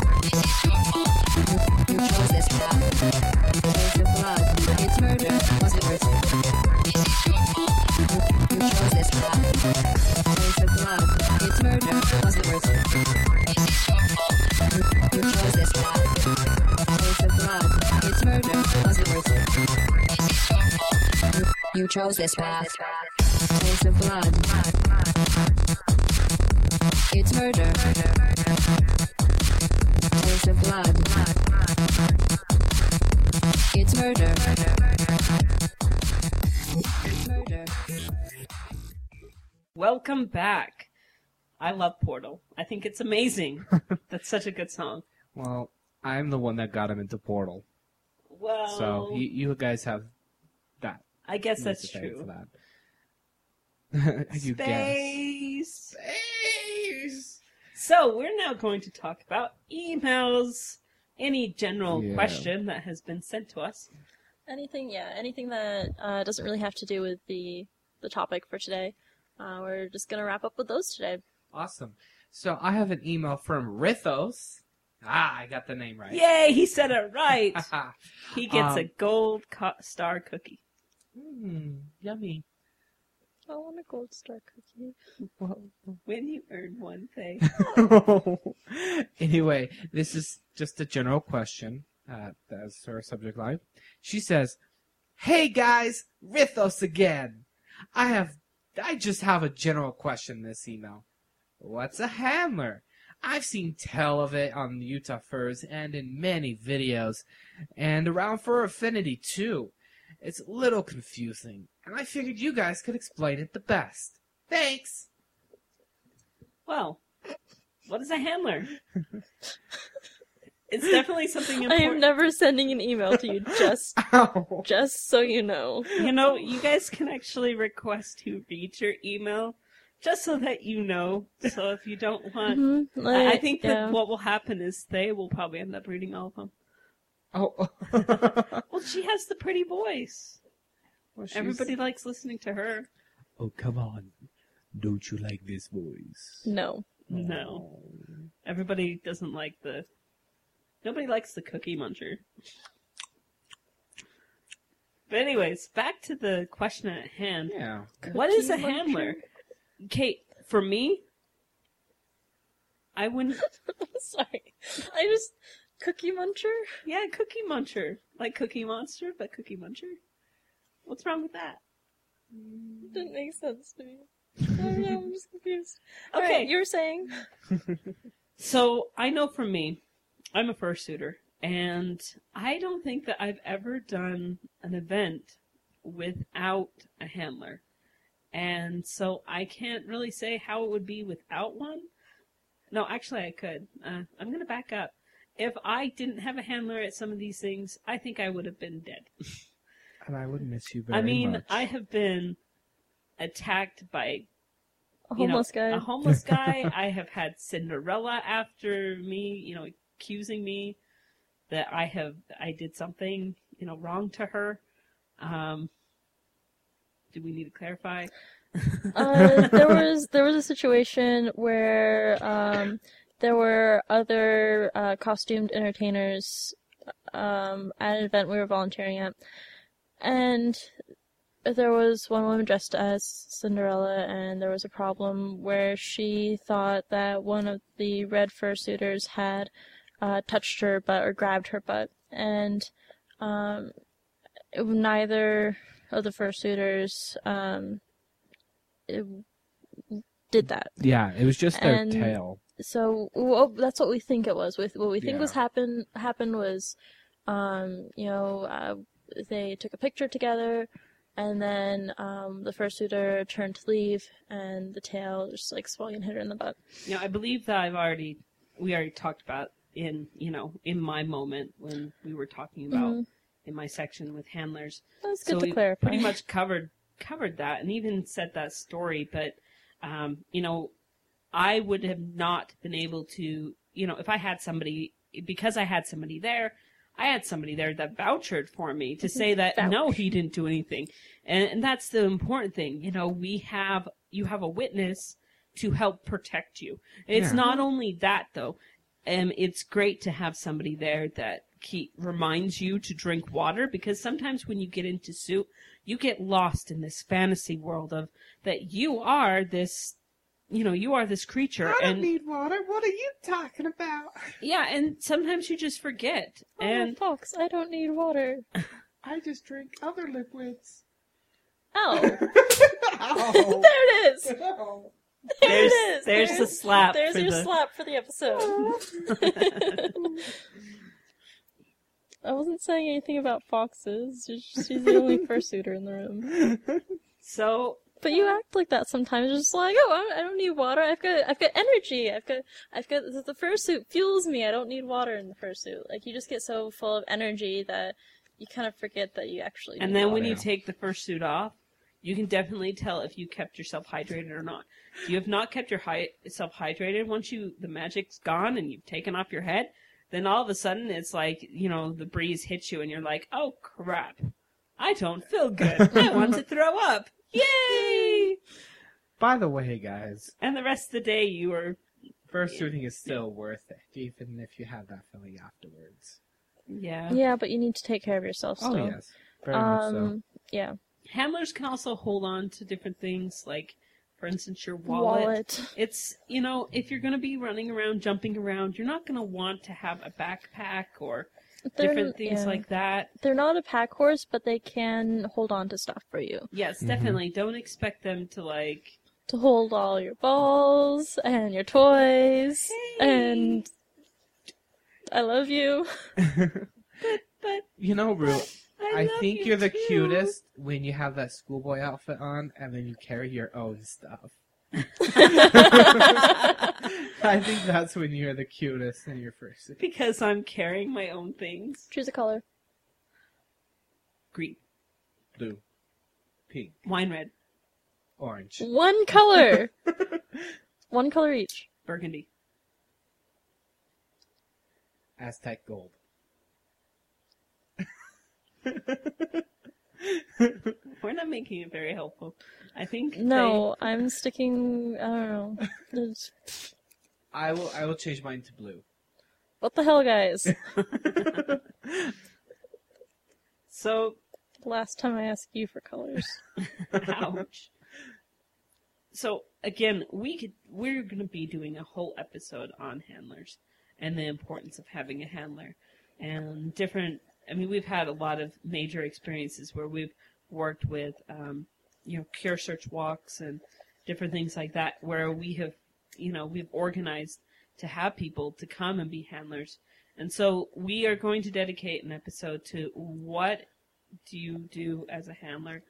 You, chose this path. Taste of blood. It's murder. Taste of blood. It's murder. Was it worth it? This is your fault. You, you chose this path. Taste of blood. It's murder. Was it worth it? This is your fault. You, you chose this path. Taste of blood. It's murder. Taste of blood. It's murder. It's murder. Welcome back. I love Portal. I think it's amazing. That's such a good song. Well, I'm the one that got him into Portal, Well, so you, you guys have that. I guess you that's to thank true. For that. you guess. Space. Space. So we're now going to talk about emails. Any general Yeah. question that has been sent to us. Anything, yeah, anything that uh, doesn't really have to do with the the topic for today. Uh, we're just gonna wrap up with those today. Awesome. So I have an email from Rithos. Ah, I got the name right. Yay, he said it right. he gets a Um, gold co- star cookie. mm, yummy. I want a gold star cookie. When you earn one thing. anyway, this is just a general question. Uh, that's her subject line. She says, "Hey guys, Rithos again. I have, I just have a general question. in This email. What's a handler? I've seen tell of it on Utah Furs and in many videos, and around Fur Affinity too. It's a little confusing, and I figured you guys could explain it the best. Thanks." Well, what is a handler? it's definitely something important. I am never sending an email to you, just Ow. just so you know. You know, you guys can actually request to read your email just so that you know. So if you don't want. Mhm, I, I think yeah. that what will happen is they will probably end up reading all of them. Oh. Well, she has the pretty voice. Well, Everybody likes listening to her. Oh, come on. Don't you like this voice? no. No. Everybody doesn't like the. Nobody likes the cookie muncher. But anyways, back to the question at hand. Yeah. What is a Cookie muncher? handler? Kate, for me, I wouldn't. Sorry. I just cookie muncher. Yeah, cookie muncher, like Cookie Monster, but Cookie Muncher. What's wrong with that? It didn't make sense to me. I don't know. I'm just confused. Okay. Alright, you were saying. So I know from me, I'm a fursuiter, and I don't think that I've ever done an event without a handler. And so I can't really say how it would be without one. No, actually I could. Uh, I'm going to back up. If I didn't have a handler at some of these things, I think I would have been dead. And I would miss you very I mean, much. I have been attacked by A you know, homeless guy. A homeless guy. I have had Cinderella after me, you know, accusing me that I have I did something, you know, wrong to her. Um do we need to clarify? uh, there was there was a situation where um, there were other uh, costumed entertainers um, at an event we were volunteering at, and there was one woman dressed as Cinderella, and there was a problem where she thought that one of the red fursuiters had uh, touched her butt or grabbed her butt, and um, neither of the fursuiters um, did that. yeah, it was just their And- tail. So well, that's what we think it was. With what we think was Yeah. happen happened was, um, you know, uh, they took a picture together, And then um, the fursuiter turned to leave, and the tail just like swung and hit her in the butt. Yeah, I believe that I've already we already talked about in you know in my moment when we were talking about Mhm. in my section with handlers. That's good so to we clarify. pretty much covered covered that and even said that story. But um, you know, I would have not been able to you know if I had somebody because I had somebody there. I had somebody there that vouched for me to say that no, he didn't do anything, and, and that's the important thing. You know, we have you have a witness to help protect you. It's Yeah. not only that though. Um, it's great to have somebody there that keep reminds you to drink water because sometimes when you get into suit, you get lost in this fantasy world of that you are this, you know, you are this creature, I don't and need water. What are you talking about? yeah, and sometimes you just forget, Oh, and Fox, I don't need water. I just drink other liquids. Oh. Ow. there it is. Ow. There there's it is. there's the slap There's for your the slap for the episode. I wasn't saying anything about foxes. She's she's the only fursuiter in the room. so But you act like that sometimes. Just like, oh, I don't- need water. I've got, I've got energy. I've got, I've got the, the fursuit fuels me. I don't need water in the fursuit. Like you just get so full of energy that you kind of forget that you actually. and then when you take the fursuit off, you can definitely tell if you kept yourself hydrated or not. If you have not kept yourself hydrated, once you the magic's gone and you've taken off your head, then all of a sudden it's like you know the breeze hits you and you're like, oh crap, I don't feel good. I want to throw up. Yay! By the way, guys, And the rest of the day you were first shooting is still worth it, even if you have that feeling afterwards. yeah. yeah, but you need to take care of yourself. Still. Oh yes, very much so. Um, yeah. Handlers can also hold on to different things like, for instance, your wallet. Wallet. It's, you know, if you're going to be running around, jumping around, you're not going to want to have a backpack or They're- different things yeah. like that. They're not a pack horse, but they can hold on to stuff for you. Yes, Mm-hmm. definitely. Don't expect them to, like, To hold all your balls and your toys and I love you. but but You know, Rue, I, I, love think you you're the too. cutest when you have that schoolboy outfit on and then you carry your own stuff. I think that's when you're the cutest in your first. Because I'm carrying my own things. Choose a color. Green, Blue, pink, wine red, orange. One color. One color each. burgundy. Aztec gold. We're not making it very helpful. I think No, I'm sticking. I don't know. There's- I will. I will change mine to blue. What the hell, guys? so Last time I asked you for colors. Ouch. So again, we could we're going to be doing a whole episode on handlers and the importance of having a handler and different. I mean, we've had a lot of major experiences where we've worked with, um, you know, CureSearch walks and different things like that, where we have, you know, we've organized to have people to come and be handlers. And so we are going to dedicate an episode to what do you do as a handler?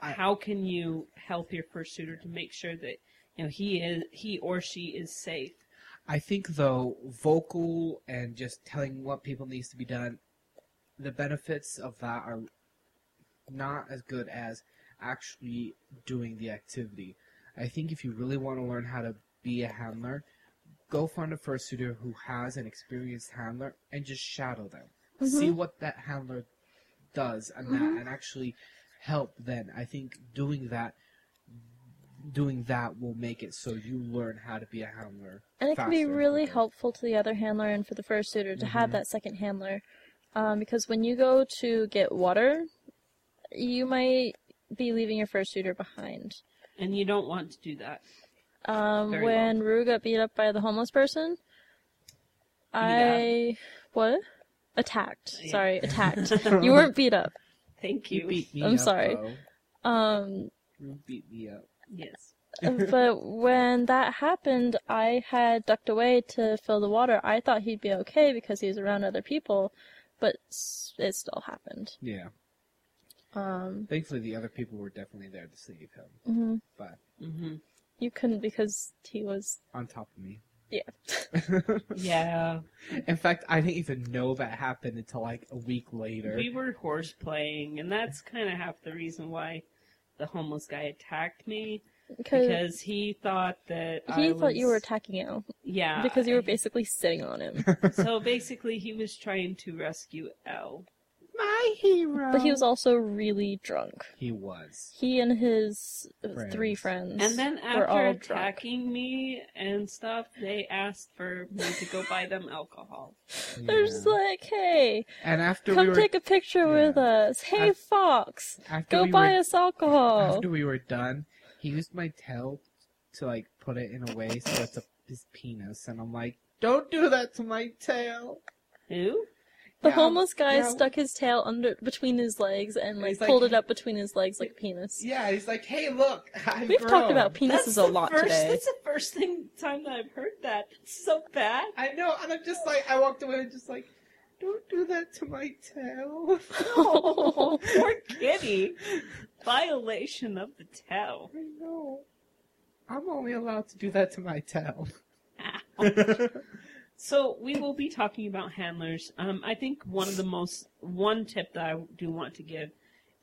How can you help your fursuiter to make sure that you know he is he or she is safe? I think though, vocal and just telling what people needs to be done, the benefits of that are not as good as actually doing the activity. I think if you really want to learn how to be a handler, go find a fursuiter who has an experienced handler and just shadow them. See what that handler does and that and actually help then. I think doing that doing that will make it so you learn how to be a handler. And it can be really helpful to the other handler and for the fursuiter to have Mhm. that second handler. Um, because when you go to get water, you might be leaving your fursuiter behind. And you don't want to do that. Um, Very when Rue got beat up by the homeless person, I what? Attacked. Yeah. Sorry, attacked. you weren't beat up. Thank You you. beat me I'm up, sorry. though. Um, You beat me up. Yes. but when that happened, I had ducked away to fill the water. I thought he'd be okay because he was around other people, but it still happened. Yeah. Um, Thankfully, the other people were definitely there to save him, mhm. but hmm you couldn't because he was on top of me. yeah. Yeah, In fact, I didn't even know that happened until like a week later. we were horse playing, and that's kind of half the reason why the homeless guy attacked me Because because he thought that he I thought you were attacking you yeah because you were I- basically sitting on him. so basically he was trying to rescue Elle. My hero. But he was also really drunk. He was. He and his Friends. three friends And then were all after drunk. attacking me and stuff, they asked for me to go buy them alcohol. They're just like, "Hey, and after come we were take a picture yeah. with us. Hey, Af- Fox, after go we buy were, us alcohol." after we were done, he used my tail to like put it in a way so it's a, his penis, and I'm like, "Don't do that to my tail." Who? The Yeah, homeless guy yeah. stuck his tail under between his legs and like like- pulled it up between his legs like a penis. Yeah, he's like, "Hey, look, I've We've talked grown." about penises a lot first, today. That's the first thing time that I've heard that. It's so bad. I know, and I'm just like, I walked away and just like, "Don't do that to my tail." Oh, poor kitty. Violation of the tail. I know. I'm only allowed to do that to my tail. So we will be talking about handlers. Um, I think one of the most one tip that I do want to give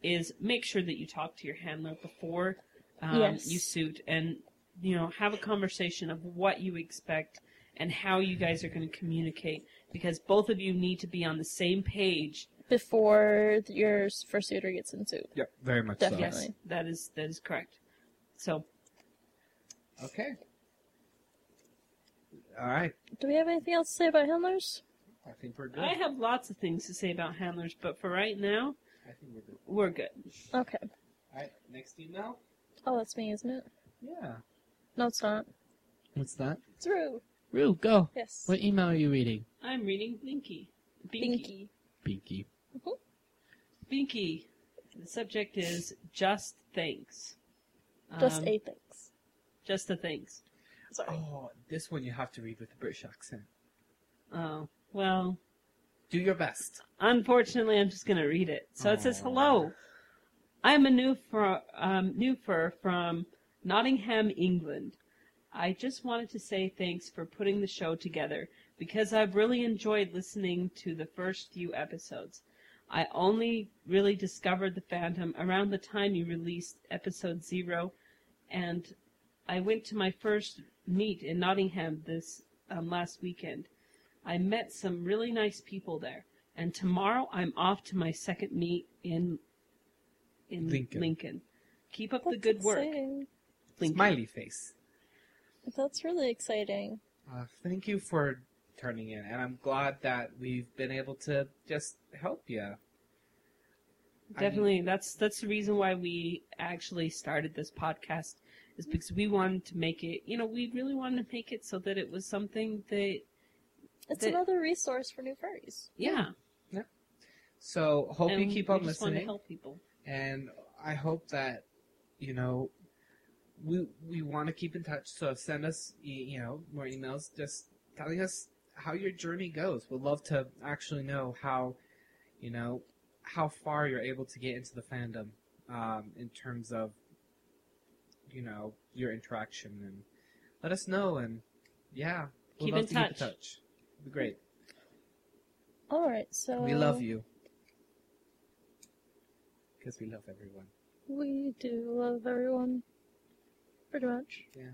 is make sure that you talk to your handler before um, Yes. you suit, and you know have a conversation of what you expect and how you guys are going to communicate because both of you need to be on the same page. Before your fursuiter gets into. Yep, very much Definitely. Yes, that is that is correct. So so. Okay. All right. Do we have anything else to say about handlers? I think we're good. I have lots of things to say about handlers, but for right now, I think we're good. we're good. Okay. All right. Next email. Oh, that's me, isn't it? Yeah. No, it's not. What's that? It's Rue. Rue, go. Yes. What email are you reading? I'm reading Binky. Binky. Binky. Binky. The subject is just thanks. Just Um, eight things. Just the thanks. Sorry. Oh, this one you have to read with a British accent. Oh, well, Do your best. unfortunately, I'm just going to read it. So it says, Hello. I'm a new fur, um, new fur from Nottingham, England. I just wanted to say thanks for putting the show together because I've really enjoyed listening to the first few episodes. I only really discovered the fandom around the time you released episode zero, and I went to my first meet in Nottingham this um, last weekend. I met some really nice people there, and tomorrow I'm off to my second meet in in Lincoln. Lincoln. Keep up the That's good work, exciting. Lincoln. Smiley face. That's really exciting. Uh, thank you for turning in, and I'm glad that we've been able to just help you. Definitely, that's that's the reason why we actually started this podcast is hmm. because we wanted to make it. You know, we really wanted to make it so that it was something that, It's The- another resource for new furries. yeah. Yeah. So hope you and keep we on just want to help people. and I hope that you know we we want to keep in touch. So send us e- you know more emails, just telling us how your journey goes. We'd love to actually know how you know how far you're able to get into the fandom um, in terms of you know your interaction and let us know and yeah we'd Keep love in to touch. keep in touch. It'd be great. Alright, so. We love you because we love everyone. We do love everyone. Pretty much. Yeah.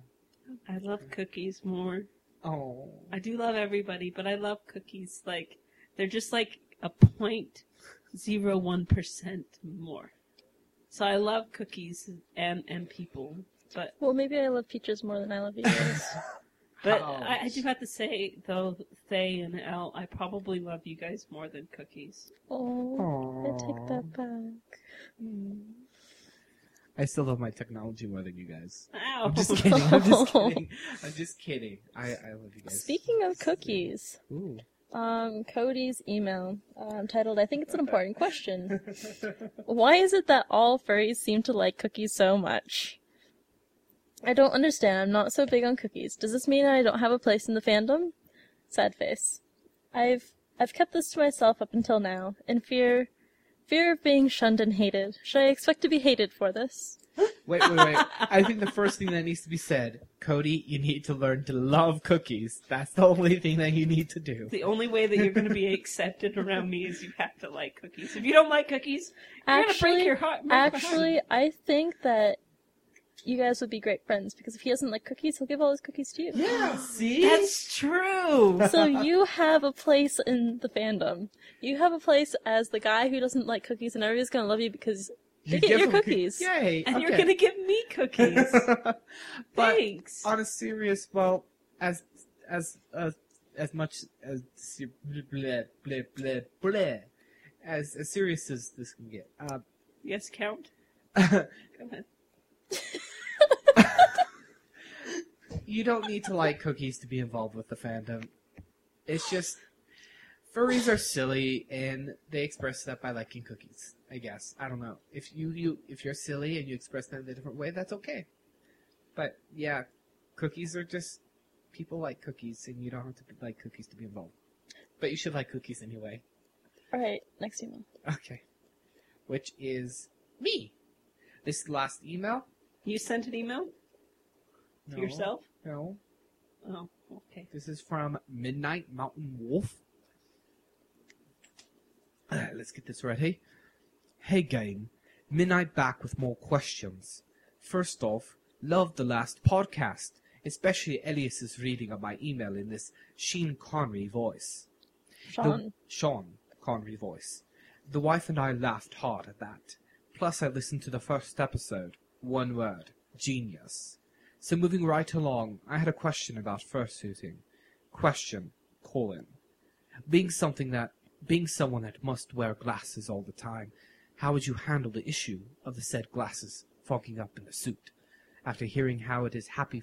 I love cookies more. Oh. I do love everybody, but I love cookies. Like they're just like a point zero one percent more. So I love cookies and and people, but Well, maybe I love peaches more than I love you guys. but I, I do have to say though, Thay and Elle, I probably love you guys more than cookies. oh, I take that back. Mm. I still love my technology more than you guys. Ow! I'm just kidding. I'm just kidding. I'm just kidding. I, I love you guys. Speaking of cookies, Ooh. um, Kodi's email um, titled "I think it's an important question." Why is it that all furries seem to like cookies so much? I don't understand. I'm not so big on cookies. Does this mean I don't have a place in the fandom? Sad face. I've I've kept this to myself up until now, in fear Fear of being shunned and hated. Should I expect to be hated for this? Wait, wait, wait. I think the first thing that needs to be said, Kodi, you need to learn to love cookies. That's the only thing that you need to do. The only way that you're going to be accepted around me is you have to like cookies. If you don't like cookies, you're going to break your heart. break my heart. actually, I think that you guys would be great friends because if he doesn't like cookies, he'll give all his cookies to you. Yeah, see? that's true. So you have a place in the fandom. You have a place as the guy who doesn't like cookies, and everybody's gonna love you because you get your them coo- cookies. Yay! and you're going to give me cookies. but Thanks. on a serious, well, as as uh, as much as bleh, bleh, bleh, bleh, as as serious as this can get. Uh, yes, Count. Go ahead. You don't need to like cookies to be involved with the fandom. It's just furries are silly and they express that by liking cookies. I guess I don't know if you you if you're silly and you express that in a different way, that's okay. But yeah, cookies are just people like cookies, and you don't have to like cookies to be involved. But you should like cookies anyway. All right, next email. Okay, which is me. This last email. You sent an email to yourself? No, Oh, okay. This is from Midnight Mountain Wolf. Uh, let's get this ready. Hey game, Midnight back with more questions. First off, loved the last podcast, especially Alias's reading of my email in this Sheen Connery voice. The- Sean. Sean Connery voice. The wife and I laughed hard at that. Plus, I listened to the first episode. One word. Genius. So moving right along, I had a question about fursuiting. Question, colon. Being something that, being someone that must wear glasses all the time, how would you handle the issue of the said glasses fogging up in the suit? After hearing how it is happy,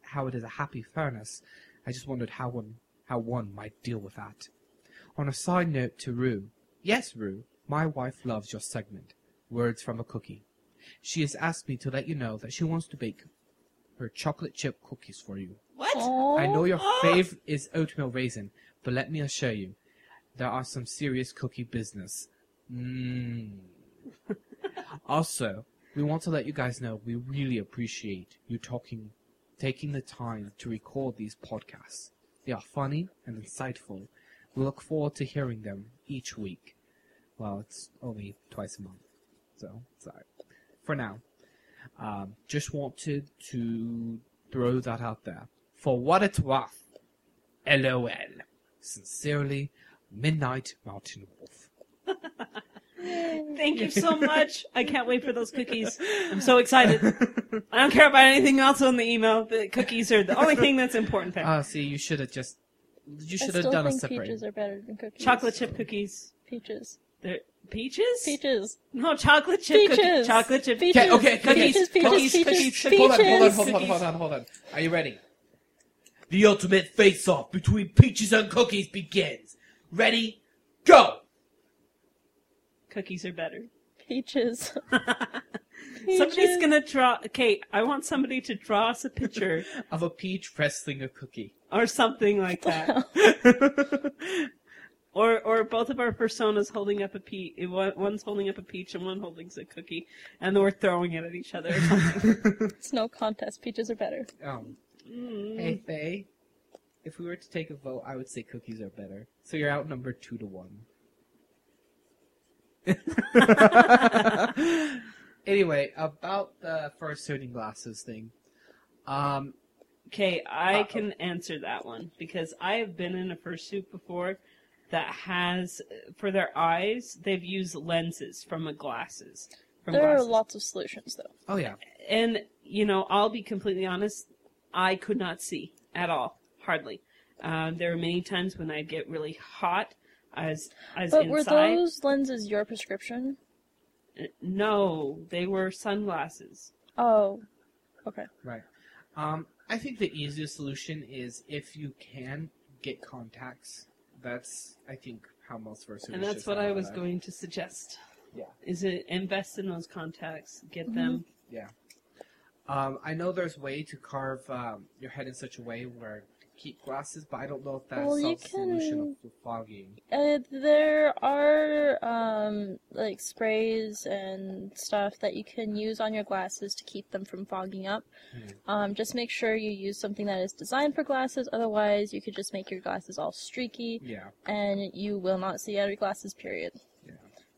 how it is a happy furnace, I just wondered how one, how one might deal with that. On a side note to Rue, yes, Rue, my wife loves your segment. Words from a cookie. She has asked me to let you know that she wants to bake her chocolate chip cookies for you. What? Aw. I know your fave is oatmeal raisin, but let me assure you, there are some serious cookie business. Mmm. also, we want to let you guys know we really appreciate you talking, taking the time to record these podcasts. They are funny and insightful. We look forward to hearing them each week. Well, it's only twice a month, so sorry. For now, um, just wanted to throw that out there. For what it's worth, LOL. Sincerely, Midnight Mountain Wolf. Thank you so much. I can't wait for those cookies. I'm so excited. I don't care about anything else on the email. The cookies are the only thing that's important there. Ah, see, you should have just, you should have done a think separate. peaches are better than cookies. Chocolate chip cookies. Peaches. They're peaches? Peaches. No, chocolate chip cookies. Chocolate chip Peaches. Okay, okay, Cookies, Peaches, peaches, cookies, peaches, cookies, peaches. Hold on, hold on, hold on, hold on, hold on. Are you ready? The ultimate face-off between peaches and cookies begins. Ready? Go! Cookies are better. Peaches. peaches. Somebody's gonna draw. Okay, I want somebody to draw us a picture Of a peach wrestling a cookie. or something like that. Or or both of our personas holding up a peach. One's holding up a peach and one holding a cookie, and then we're throwing it at each other. It's no contest. Peaches are better. Um, Mm. hey, Faye. If we were to take a vote, I would say cookies are better. So you're outnumbered two to one. anyway, about the fursuiting glasses thing. Um, Okay, I Uh, can answer that one because I have been in a fursuit before that has for their eyes they've used lenses from a glasses. From There glasses. are lots of solutions, though. oh yeah. and you know, I'll be completely honest. I could not see at all, hardly. Um, there were many times when I'd get really hot as as But were those lenses your prescription? No, they were sunglasses. Oh. Okay. Right. Um, I think the easiest solution is if you can get contacts. That's I think how most fursuiters. And that's what have I that. was going to suggest. Yeah. Is it invest in those contacts, get Mhm. them. Yeah. Um, I know there's a way to carve um, your head in such a way where keep glasses, but I don't know if that's Well, the solution can- of fogging. Uh, there are um, like sprays and stuff that you can use on your glasses to keep them from fogging up. Hmm. Um, just make sure you use something that is designed for glasses. Otherwise, you could just make your glasses all streaky, Yeah. and you will not see out of your glasses. Period. Yeah.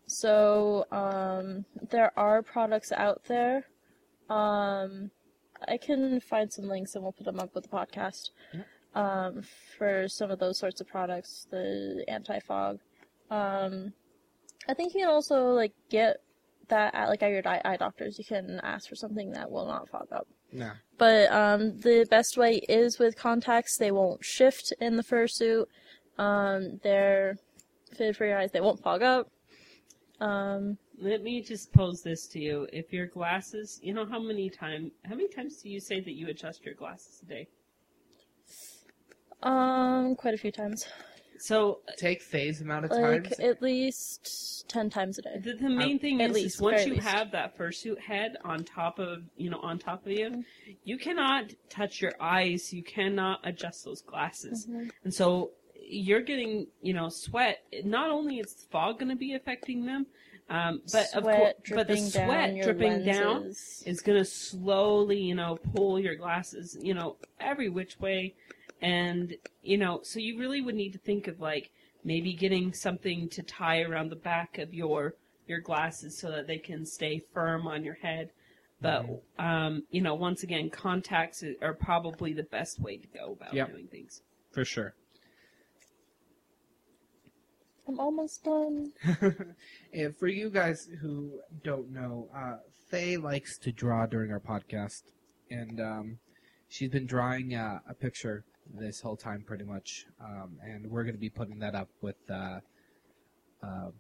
So um, there are products out there. Um, I can find some links and we'll put them up with the podcast um, for some of those sorts of products, the anti-fog. Um, I think you can also like get that at like at your eye eye doctors. You can ask for something that will not fog up. Yeah. But um, the best way is with contacts. They won't shift in the fursuit. Um, they're fitted for your eyes. They won't fog up. Um, Let me just pose this to you. If your glasses, you know how many time how many times do you say that you adjust your glasses a day? Um, quite a few times. So Take phase amount of Like times. at least ten times a day. the, the main thing at is, least, is once you least. have that fursuit head on top of you know on top of you, you cannot touch your eyes. You cannot adjust those glasses, Mm-hmm. and so you're getting you know sweat. Not only is fog going to be affecting them, um, but of course, but the dripping down sweat your dripping down is going to slowly, you know, pull your glasses, you know, every which way. And, you know, so you really would need to think of like maybe getting something to tie around the back of your your glasses so that they can stay firm on your head. But um, you know, once again, contacts are probably the best way to go about Yep. doing things. For sure. I'm almost done. and for you guys who don't know, uh, Faye likes to draw during our podcast, and um, she's been drawing uh, a picture this whole time, pretty much. Um, and we're going to be putting that up with uh, uh,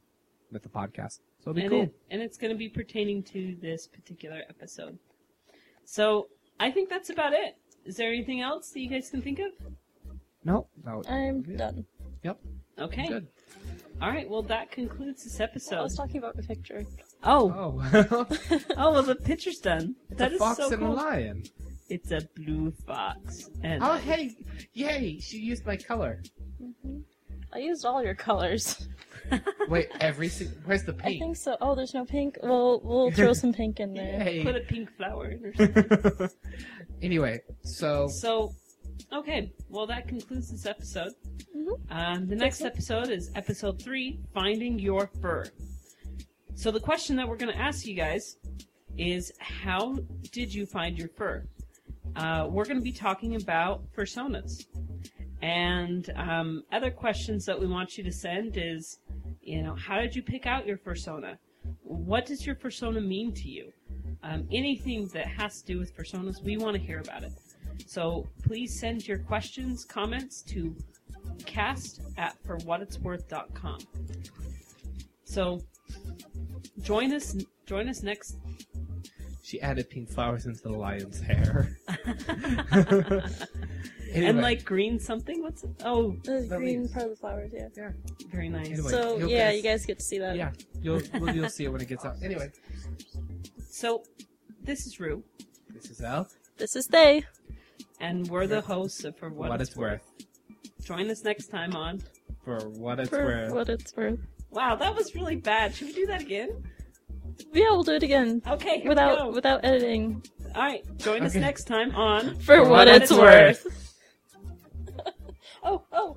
with the podcast. So it'll be and, cool. it, and it's going to be pertaining to this particular episode. So I think that's about it. Is there anything else that you guys can think of? No, no, I'm Yeah. done. Yep. Okay. good. All right. Well, that concludes this episode. I was talking about the picture. Oh, Oh, oh well, the picture's done. it's That a is fox so and cool. a lion. It's a blue fox. And Oh, hey, yay! She used my color. I used all your colors. Wait, every si- where's the pink? I think so. Oh, there's no pink. Well, we'll throw some pink in there. Yay. put a pink flower in or something. anyway, so so, okay. Well, that concludes this episode. Mhm. Um, the next episode is episode three: Finding Your Fur. So the question that we're going to ask you guys is, how did you find your fur? Uh, we're going to be talking about personas. And um, other questions that we want you to send is, you know, how did you pick out your persona? What does your persona mean to you? Um, anything that has to do with personas, we want to hear about it. So please send your questions, comments to cast at forwhatitsworth.com. So join us join us next she added pink flowers into the lion's hair. and like green something. What's it? Oh, uh, The The green leaves. part of the flowers, yeah. Yeah. very nice. Anyway. so yeah, guys- you guys get to see that. Yeah, you'll well, you'll see it when it gets out. Anyway, So this is Rue, this is Al. This is they. and we're the hosts of For For What, It's Worth. Join us next time on. For what it's For worth. what it's worth. Wow, that was really bad. Should we do that again? Yeah, we'll do it again. Okay, without without editing. All right, join us next time on For What It's Worth. oh, oh.